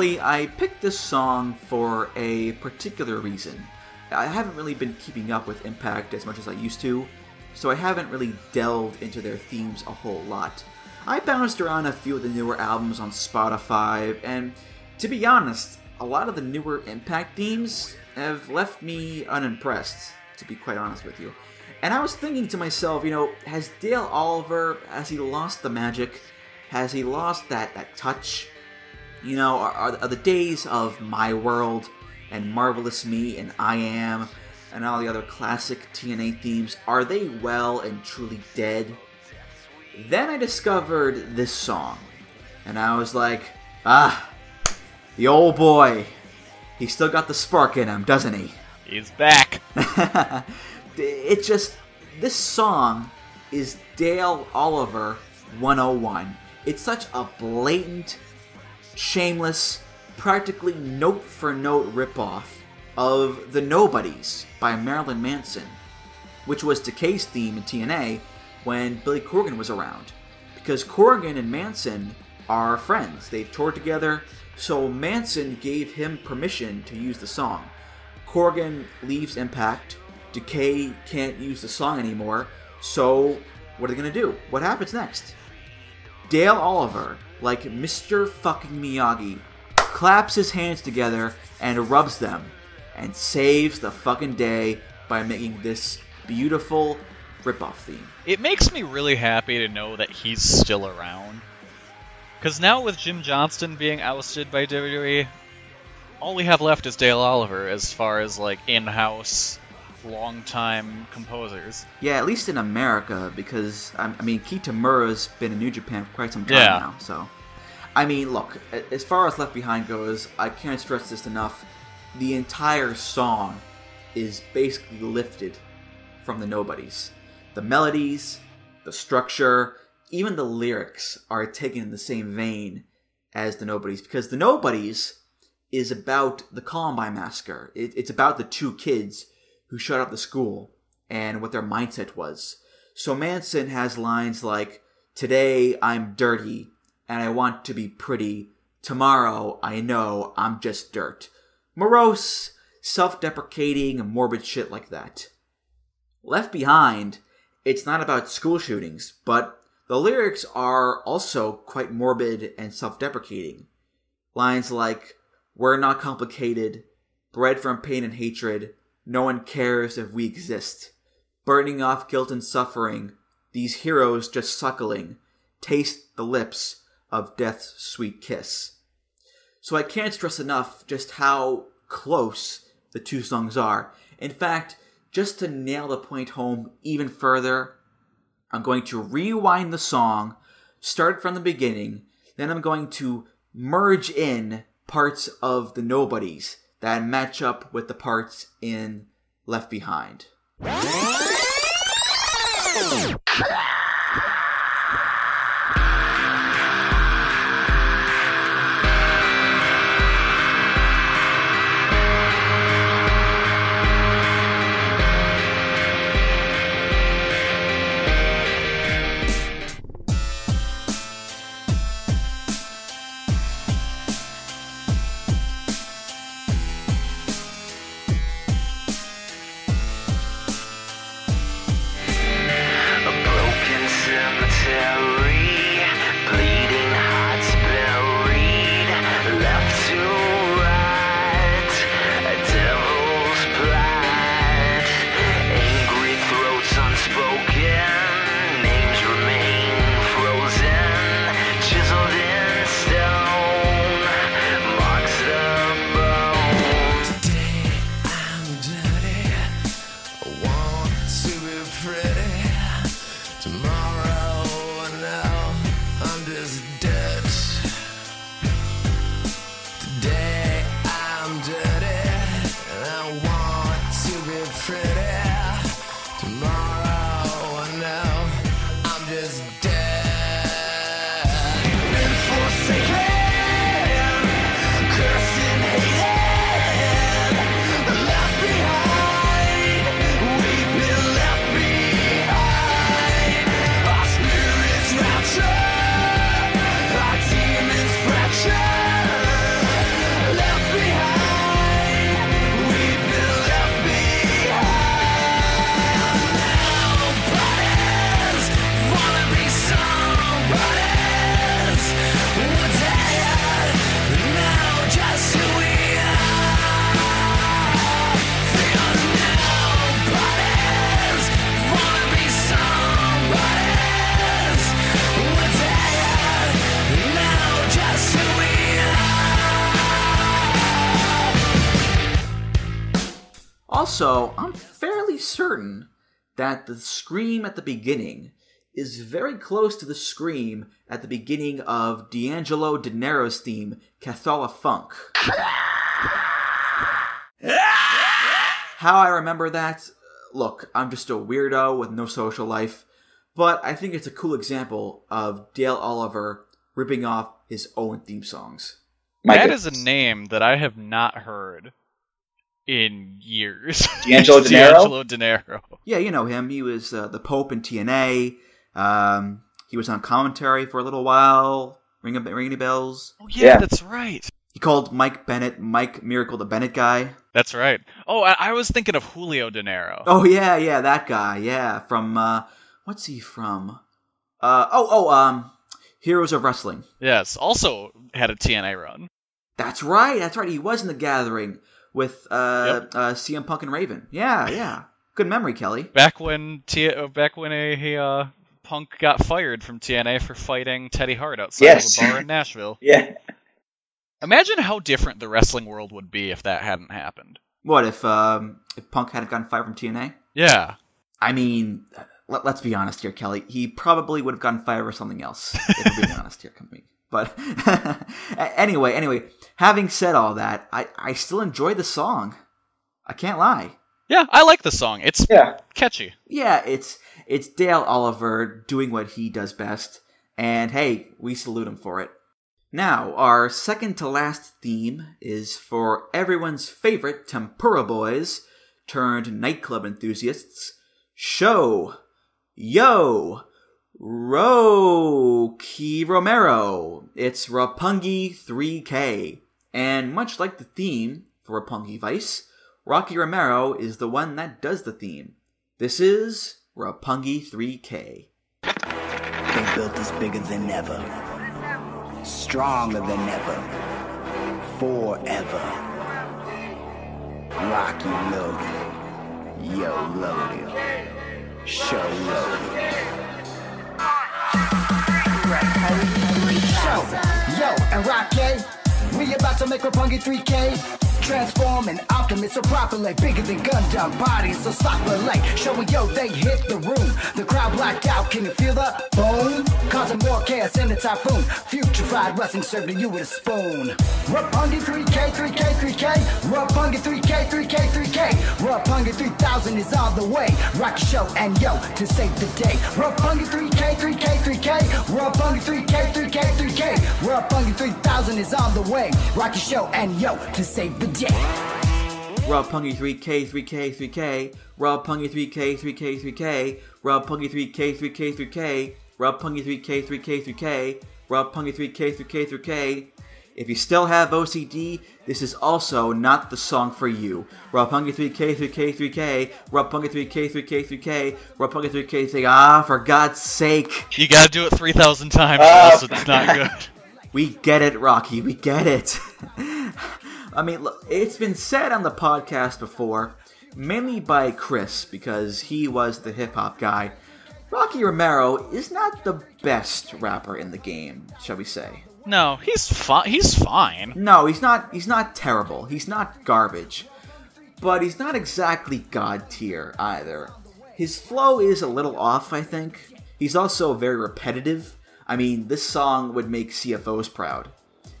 [SPEAKER 1] Kelly, I picked this song for a particular reason. I haven't really been keeping up with Impact as much as I used to, so I haven't really delved into their themes a whole lot. I bounced around a few of the newer albums on Spotify, and to be honest, a lot of the newer Impact themes have left me unimpressed, to be quite honest with you. And I was thinking to myself, you know, has Dale Oliver, has he lost the magic? Has he lost that, that touch? You know, are, are, the days of My World and Marvelous Me and I Am and all the other classic TNA themes, are they well and truly dead? Then I discovered this song, and I was like, ah, the old boy. He still got the spark in him, doesn't he?
[SPEAKER 2] He's back. [LAUGHS]
[SPEAKER 1] it just this song is Dale Oliver 101. It's such a blatant, shameless, practically note for note ripoff of The Nobodies by Marilyn Manson, which was Decay's theme in TNA when Billy Corgan was around. Because Corgan and Manson are friends, they've toured together, so Manson gave him permission to use the song. Corgan leaves Impact, Decay can't use the song anymore, so what are they gonna do? What happens next? Dale Oliver, like Mr. fucking Miyagi, claps his hands together and rubs them and saves the fucking day by making this beautiful ripoff theme.
[SPEAKER 2] It makes me really happy to know that he's still around. Because now with Jim Johnston being ousted by WWE, all we have left is Dale Oliver as far as like in-house, long-time composers.
[SPEAKER 1] Yeah, at least in America, because I I mean, Kitamura's been in New Japan for quite some time
[SPEAKER 2] Yeah.
[SPEAKER 1] now. So, I mean, look, as far as Left Behind goes, I can't stress this enough. The entire song is basically lifted from the Nobodies. The melodies, the structure, even the lyrics are taken in the same vein as the Nobodies, because the Nobodies is about the Columbine massacre. It, it's about the two kids who shut up the school and what their mindset was. So Manson has lines like, Today I'm dirty and I want to be pretty. Tomorrow I know I'm just dirt. Morose, self deprecating, morbid shit like that. Left Behind, it's not about school shootings, but the lyrics are also quite morbid and self deprecating. Lines like, We're not complicated, bred from pain and hatred, no one cares if we exist. Burning off guilt and suffering, these heroes just suckling, taste the lips of death's sweet kiss. So I can't stress enough just how close the two songs are. In fact, just to nail the point home even further, I'm going to rewind the song, start from the beginning, then I'm going to merge in parts of the Nobodies that match up with the parts in Left Behind. That the scream at the beginning is very close to the scream at the beginning of D'Angelo Dinero's theme, Cathala Funk. How I remember that? Look, I'm just a weirdo with no social life, but I think it's a cool example of Dale Oliver ripping off his own theme songs.
[SPEAKER 5] My
[SPEAKER 2] That
[SPEAKER 5] goodness.
[SPEAKER 2] is a name that I have not heard in years. [LAUGHS]
[SPEAKER 5] D'Angelo Dinero?
[SPEAKER 2] D'Angelo Dinero.
[SPEAKER 1] Yeah, you know him. He was uh, the Pope in TNA. Um, he was on commentary for a little while. Ring, a, ring any bells?
[SPEAKER 2] Oh yeah,
[SPEAKER 5] Yeah.
[SPEAKER 2] that's right.
[SPEAKER 1] He called Mike Bennett Mike Miracle the Bennett guy.
[SPEAKER 2] That's right. Oh, I, I was thinking of Julio Dinero.
[SPEAKER 1] Oh yeah, yeah, that guy. Yeah, from uh, what's he from? Uh, oh, oh, um, Heroes of Wrestling.
[SPEAKER 2] Yes. Also had a TNA run.
[SPEAKER 1] That's right. That's right. He was in the gathering with uh,
[SPEAKER 2] Yep.
[SPEAKER 1] uh, CM Punk and Raven. Yeah, [LAUGHS] yeah. Good memory, Kelly.
[SPEAKER 2] Back when T- uh, back when a, he, uh, Punk got fired from TNA for fighting Teddy Hart outside
[SPEAKER 5] Yes.
[SPEAKER 2] of a bar in [LAUGHS] Nashville.
[SPEAKER 5] Yeah.
[SPEAKER 2] Imagine how different the wrestling world would be if that hadn't happened.
[SPEAKER 1] What if um, if Punk hadn't gotten fired from TNA?
[SPEAKER 2] Yeah.
[SPEAKER 1] I mean, let, let's be honest here, Kelly. He probably would have gotten fired for something else. If we're being [LAUGHS] honest here, company. But anyway, anyway, having said all that, I, I still enjoy the song. I can't lie.
[SPEAKER 2] Yeah, I like the song. It's
[SPEAKER 5] Yeah.
[SPEAKER 2] catchy.
[SPEAKER 1] Yeah, it's it's Dale Oliver doing what he does best, and hey, we salute him for it. Now, our second to last theme is for everyone's favorite Tempura Boys turned nightclub enthusiasts. Show, yo, Rocky Romero. It's Roppongi 3K. And much like the theme for Roppongi Vice, Rocky Romero is the one that does the theme. This is Roppongi 3K.
[SPEAKER 6] They built us bigger than ever, stronger than ever, forever. Rocky loaded, yo loaded, show loaded. Show, yo, and Rocky, we about to make Roppongi 3K. Transform an Optimus so properly bigger than Gundam bodies. So sloppily like showing yo they hit the room. The crowd blacked out. Can you feel the boom? Causing more chaos in the typhoon. Future fried wrestling served to you with a spoon. Roppongi 3K 3K 3K Roppongi 3K 3K 3K Roppongi 3000 is on the way. Rocky show and yo to save the day. Roppongi 3K 3K 3K Roppongi 3K 3K 3K Roppongi 3000 is on the way. Rocky show and yo to save the day
[SPEAKER 1] Roppongi 3K, 3K, 3K. Roppongi 3K, 3K, 3K. Roppongi 3K, 3K, 3K. Roppongi 3K, 3K, 3K. Roppongi 3K, 3K, 3K. If you still have OCD, this is also not the song for you. Roppongi 3K, 3K, 3K. Roppongi 3K, 3K, 3K. Roppongi 3K, 3K. Ah, for God's sake.
[SPEAKER 2] You gotta do it 3,000 times,
[SPEAKER 5] Oh,
[SPEAKER 2] or else it's not good.
[SPEAKER 1] We get it, Rocky. We get it. I mean, look, it's been said on the podcast before, mainly by Chris, because he was the hip hop guy. Rocky Romero is not the best rapper in the game, shall we say?
[SPEAKER 2] No, he's fine. He's fine.
[SPEAKER 1] No, he's not. He's not terrible. He's not garbage, but he's not exactly god tier either. His flow is a little off, I think. He's also very repetitive. I mean, this song would make CFOs proud.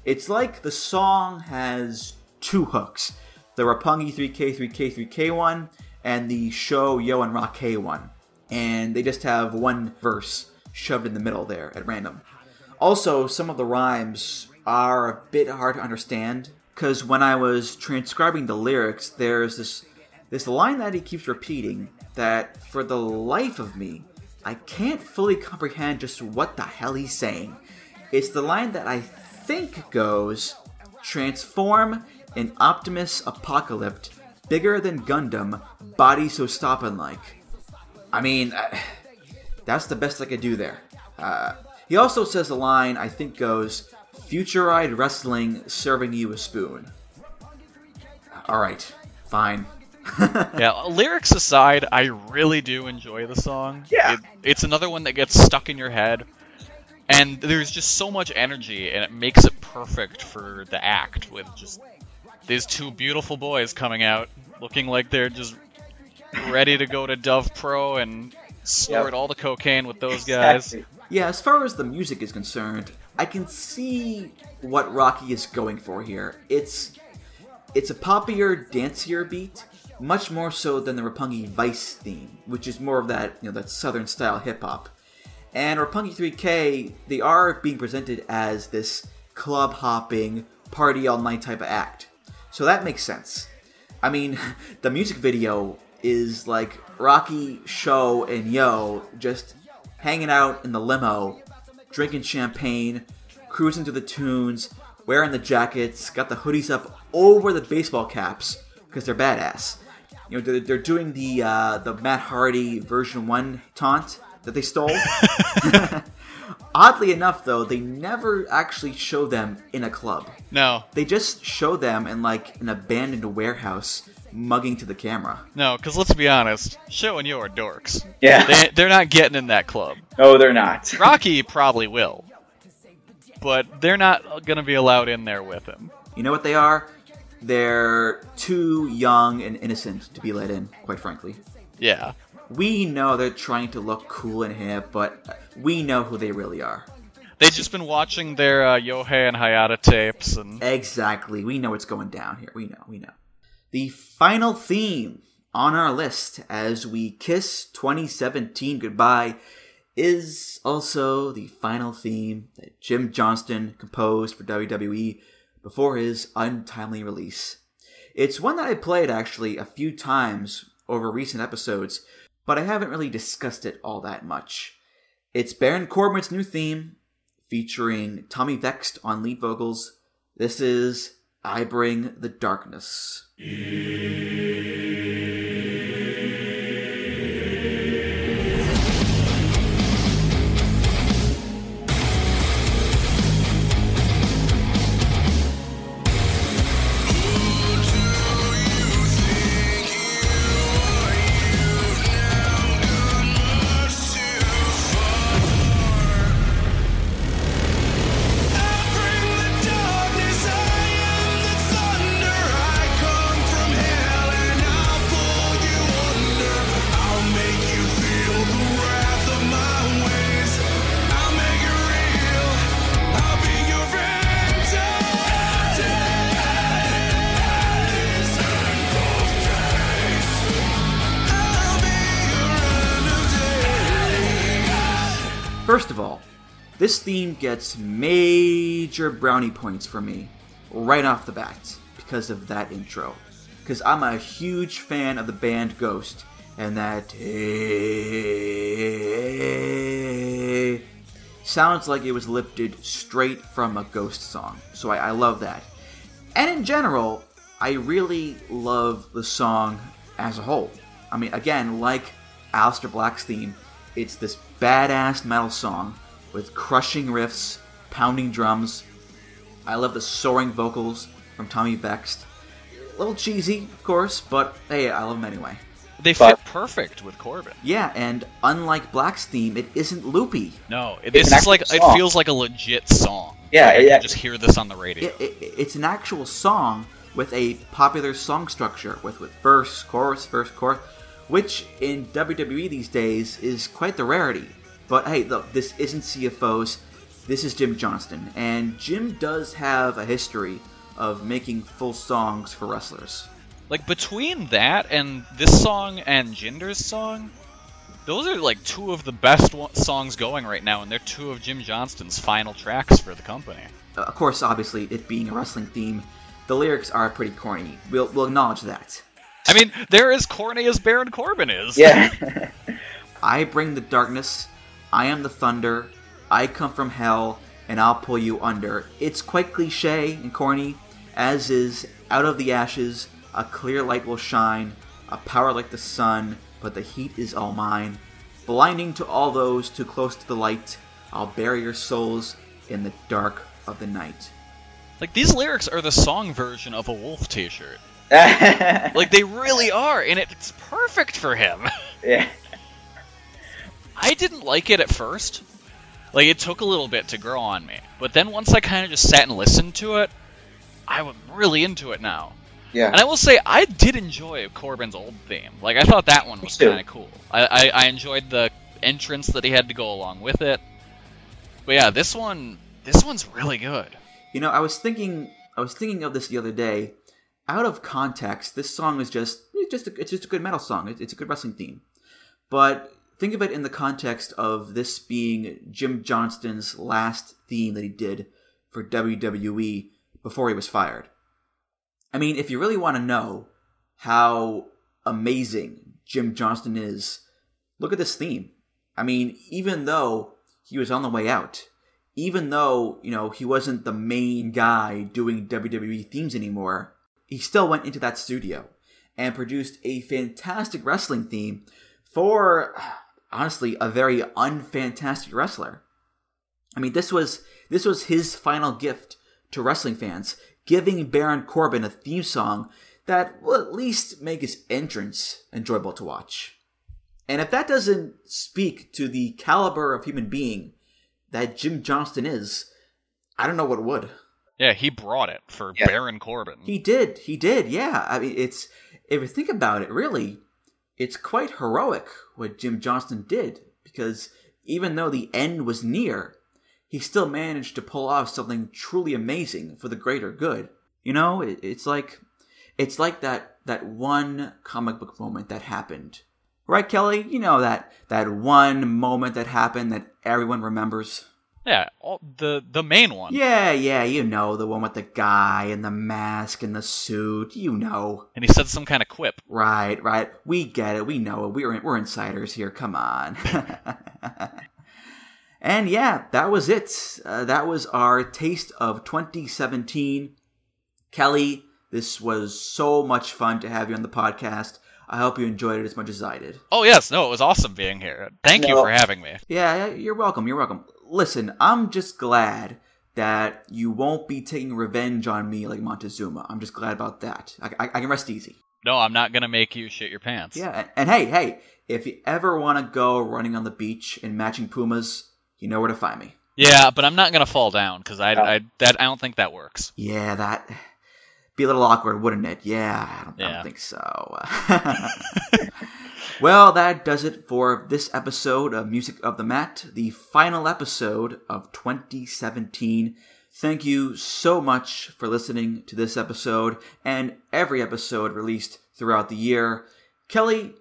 [SPEAKER 1] It's like the song has two hooks the Roppongi 3K 3K 3K one and the Show Yo and K one. And they just have one verse shoved in the middle there at random. Also, some of the rhymes are a bit hard to understand because when I was transcribing the lyrics, there's this this line that he keeps repeating that for the life of me, I can't fully comprehend just what the hell he's saying. It's the line that I think goes transform an Optimus Apocalypse bigger than Gundam, body so stoppin' like. I mean, uh, that's the best I could do there. Uh, he also says the line I think goes, "Future-eyed wrestling serving you a spoon." All right, fine. [LAUGHS]
[SPEAKER 2] yeah, lyrics aside, I really do enjoy the song.
[SPEAKER 5] Yeah.
[SPEAKER 2] It, it's another one that gets stuck in your head. And there's just so much energy, and it makes it perfect for the act with just these two beautiful boys coming out looking like they're just ready to go to Dove Pro and snort
[SPEAKER 5] Yep.
[SPEAKER 2] all the cocaine with those guys.
[SPEAKER 5] Exactly.
[SPEAKER 1] Yeah, as far as the music is concerned, I can see what Rocky is going for here. It's it's a poppier, dancier beat, much more so than the Roppongi Vice theme, which is more of that you know that Southern style hip hop. And Roppongi 3K, they are being presented as this club hopping, party all night type of act. So that makes sense. I mean, [LAUGHS] the music video is like Rocky, Sho, and Yoh just hanging out in the limo, drinking champagne, cruising to the tunes, wearing the jackets, got the hoodies up over the baseball caps because they're badass. You know, they're, they're doing the uh, the Matt Hardy version one taunt that they stole. [LAUGHS] [LAUGHS] Oddly enough, though, they never actually show them in a club.
[SPEAKER 2] No,
[SPEAKER 1] They just show them in like an abandoned warehouse, mugging to the camera.
[SPEAKER 2] no, because let's be honest, Sho and Yoh are dorks.
[SPEAKER 5] Yeah.
[SPEAKER 2] They, they're not getting in that club.
[SPEAKER 5] No, they're not. [LAUGHS]
[SPEAKER 2] Rocky probably will, but they're not going to be allowed in there with him.
[SPEAKER 1] You know what they are? They're too young and innocent to be let in, quite frankly.
[SPEAKER 2] Yeah.
[SPEAKER 1] We know they're trying to look cool and hip, but we know who they really are.
[SPEAKER 2] They've just been watching their uh, Yohei and Hayata tapes, and
[SPEAKER 1] Exactly. We know what's going down here. We know, we know. The final theme on our list as we kiss 2017 goodbye is also the final theme that Jim Johnston composed for WWE before his untimely release. It's one that I played actually a few times over recent episodes, but I haven't really discussed it all that much. It's Baron Corbin's new theme, featuring Tommy Vext on lead vocals. This is I Bring the Darkness. Gets major brownie points for me right off the bat because of that intro. Because I'm a huge fan of the band Ghost, and that sounds like it was lifted straight from a Ghost song. So I, I love that. And in general, I really love the song as a whole. I mean, again, like Aleister Black's theme, it's this badass metal song with crushing riffs, pounding drums. I love the soaring vocals from Tommy Vext. A little cheesy, of course, but hey, I love them anyway.
[SPEAKER 2] they fit perfect with Corbin.
[SPEAKER 1] Yeah, and unlike Black's theme, it isn't loopy.
[SPEAKER 2] No,
[SPEAKER 5] It's
[SPEAKER 2] this
[SPEAKER 5] an
[SPEAKER 2] is like
[SPEAKER 5] actual
[SPEAKER 2] it feels like a legit song.
[SPEAKER 5] Yeah,
[SPEAKER 2] Like, I
[SPEAKER 5] yeah.
[SPEAKER 2] can just hear this on the radio.
[SPEAKER 1] It, it, it's an actual song with a popular song structure with, with verse, chorus, verse, chorus, which in WWE these days is quite the rarity. But hey, look, this isn't CFOs, this is Jim Johnston, and Jim does have a history of making full songs for wrestlers.
[SPEAKER 2] Like between that and this song and Jinder's song, those are like two of the best one- songs going right now, and they're two of Jim Johnston's final tracks for the company.
[SPEAKER 1] Uh, of course, obviously, it being a wrestling theme, the lyrics are pretty corny. We'll, we'll acknowledge that.
[SPEAKER 2] I mean, they're as corny as Baron Corbin is.
[SPEAKER 5] Yeah. [LAUGHS] [LAUGHS]
[SPEAKER 1] I bring the darkness, I am the thunder, I come from hell, and I'll pull you under. It's quite cliche and corny, as is out of the ashes, a clear light will shine, a power like the sun, but the heat is all mine. Blinding to all those too close to the light, I'll bury your souls in the dark of the night.
[SPEAKER 2] Like these lyrics are the song version of a Wolf T-shirt. [LAUGHS] Like they really are, and it's perfect for him.
[SPEAKER 5] yeah.
[SPEAKER 2] I didn't like it at first. Like it took a little bit to grow on me, but then once I kind of just sat and listened to it, I was really into it now.
[SPEAKER 5] Yeah.
[SPEAKER 2] And I will say I did enjoy Corbin's old theme. Like I thought that one was kind of cool. I, I I enjoyed the entrance that he had to go along with it. But yeah, this one this one's really good.
[SPEAKER 1] You know, I was thinking, I was thinking of this the other day. Out of context, this song is just, it's just, a, it's just a good metal song. It- It's a good wrestling theme. But think of it in the context of this being Jim Johnston's last theme that he did for WWE before he was fired. I mean, if you really want to know how amazing Jim Johnston is, look at this theme. I mean, even though he was on the way out, even though, you know, he wasn't the main guy doing WWE themes anymore, he still went into that studio and produced a fantastic wrestling theme for, honestly, a very unfantastic wrestler. I mean, this was this was his final gift to wrestling fans, giving Baron Corbin a theme song that will at least make his entrance enjoyable to watch. And if that doesn't speak to the caliber of human being that Jim Johnston is, I don't know what would.
[SPEAKER 2] Yeah, he brought it for
[SPEAKER 5] Yeah.
[SPEAKER 2] Baron Corbin.
[SPEAKER 1] He did. He did. Yeah. I mean, it's if you think about it, really, it's quite heroic what Jim Johnston did because even though the end was near, he still managed to pull off something truly amazing for the greater good. You know, it, it's like it's like that that one comic book moment that happened. Right, Kelly? You know that that one moment that happened that everyone remembers.
[SPEAKER 2] Yeah, all, the the main one.
[SPEAKER 1] Yeah, yeah, you know, the one with the guy and the mask and the suit, you know.
[SPEAKER 2] And he said some kind of quip.
[SPEAKER 1] Right, right. We get it. We know it. We're we're insiders here. Come on. [LAUGHS] and yeah, that was it. Uh, that was our taste of 2017. Kelly, this was so much fun to have you on the podcast. I hope you enjoyed it as much as I did.
[SPEAKER 2] Oh yes, no, it was awesome being here. Thank you for having me.
[SPEAKER 1] Yeah, you're welcome. You're welcome. Listen, I'm just glad that you won't be taking revenge on me like Montezuma. I'm just glad about that. I, I, I can rest easy.
[SPEAKER 2] No, I'm not gonna make you shit your pants.
[SPEAKER 1] Yeah, and, and hey, hey, if you ever want to go running on the beach in matching pumas, you know where to find me.
[SPEAKER 2] Yeah, but I'm not gonna fall down because I,
[SPEAKER 5] No.
[SPEAKER 2] I that I don't think that works.
[SPEAKER 1] Yeah, that be a little awkward, wouldn't it? Yeah, I don't, I don't think so. [LAUGHS] [LAUGHS] well, that does it for this episode of Music of the Mat, the final episode of 2017. Thank you so much for listening to this episode and every episode released throughout the year. Kelly,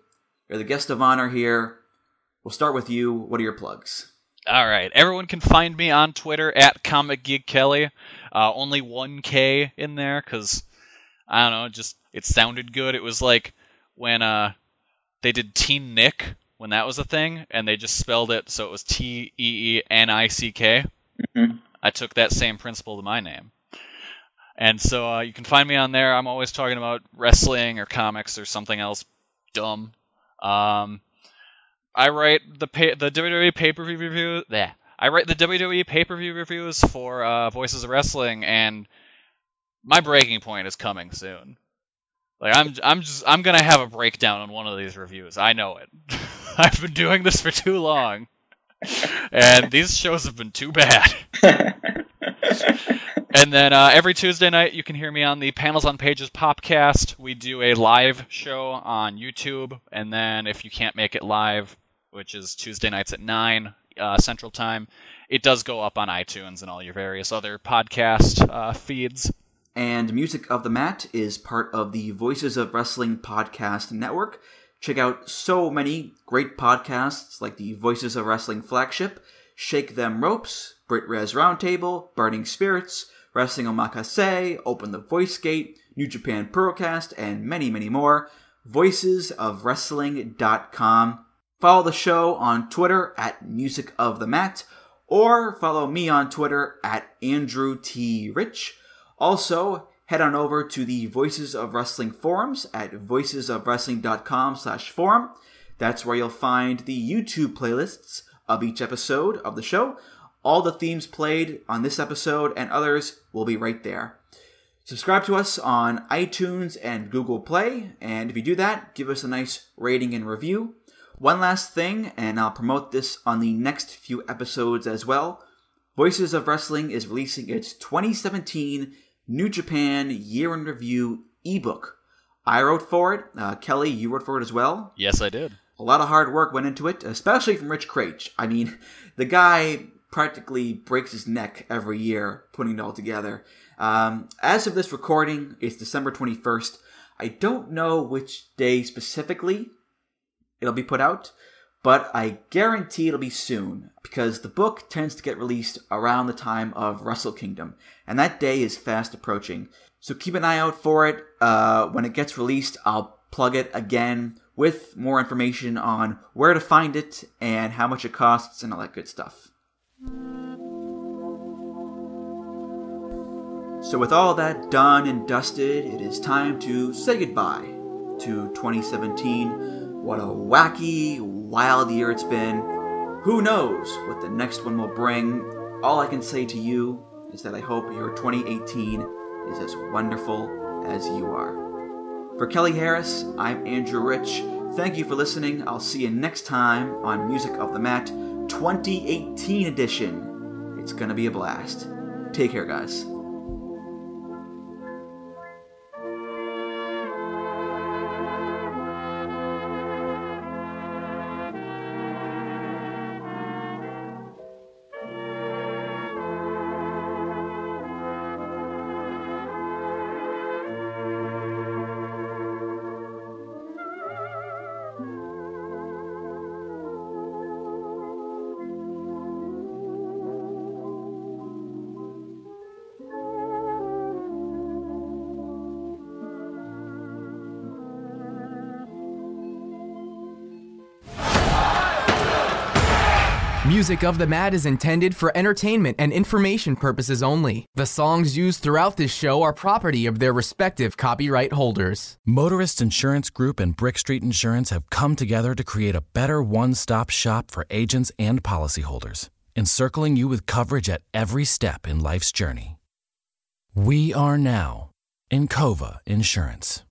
[SPEAKER 1] you're the guest of honor here. We'll start with you. What are your plugs?
[SPEAKER 2] All right, everyone can find me on Twitter at Comic Geek Kelly. Uh, only one K in there because I don't know, just it sounded good. It was like when uh they did Teen Nick when that was a thing, and they just spelled it so it was T E E N I C K.
[SPEAKER 5] Mhm.
[SPEAKER 2] I took that same principle to my name. And so uh, you can find me on there. I'm always talking about wrestling or comics or something else dumb. Um, I write the pay- the WWE pay per view review. Yeah, I write the WWE pay per view reviews for uh, Voices of Wrestling, and my breaking point is coming soon. Like I'm, I'm just, I'm gonna have a breakdown on one of these reviews. I know it. [LAUGHS] I've been doing this for too long, and these shows have been too bad. [LAUGHS] And then uh, every Tuesday night, you can hear me on the Panels on Pages podcast. We do a live show on YouTube, and then if you can't make it live, which is Tuesday nights at nine uh, Central Time, it does go up on iTunes and all your various other podcast uh, feeds.
[SPEAKER 1] And Music of the Mat is part of the Voices of Wrestling podcast network. Check out so many great podcasts like the Voices of Wrestling flagship, Shake Them Ropes, BritWres Roundtable, Burning Spirits, Wrestling Omakase, Open the Voice Gate, New Japan Purocast, and many, many more. Voices of VoicesOfWrestling.com. Follow the show on Twitter at Music of the Mat, or follow me on Twitter at Andrew T. Rich. Also, head on over to the Voices of Wrestling forums at voicesofwrestling.com slash forum. That's where you'll find the YouTube playlists of each episode of the show. All the themes played on this episode and others will be right there. Subscribe to us on iTunes and Google Play, and if you do that, give us a nice rating and review. One last thing, and I'll promote this on the next few episodes as well. Voices of Wrestling is releasing its 2017 New Japan Year in Review ebook. I wrote for it. Uh, Kelly, you wrote for it as well.
[SPEAKER 2] Yes, I did.
[SPEAKER 1] A lot of hard work went into it, especially from Rich Kraetsch. I mean, [LAUGHS] the guy practically breaks his neck every year putting it all together. Um, as of this recording, it's December 21st. I don't know which day specifically it'll be put out, but I guarantee it'll be soon because the book tends to get released around the time of Wrestle Kingdom, and that day is fast approaching. So keep an eye out for it. Uh, when it gets released, I'll plug it again with more information on where to find it and how much it costs and all that good stuff. So, with all that done and dusted, it is time to say goodbye to 2017. What a wacky, wild year it's been. Who knows what the next one will bring? all I can say to you is that I hope your 2018 is as wonderful as you are. For Kelly Harris, I'm Andrew Rich. Thank you for listening. I'll see you next time on Music of the Mat 2018 edition. It's gonna be a blast. Take care, guys.
[SPEAKER 7] Music of the Mat is intended for entertainment and information purposes only. The songs used throughout this show are property of their respective copyright holders.
[SPEAKER 8] Motorist Insurance Group and Brick Street Insurance have come together to create a better one stop shop for agents and policyholders, encircling you with coverage at every step in life's journey. We are now Encova Insurance.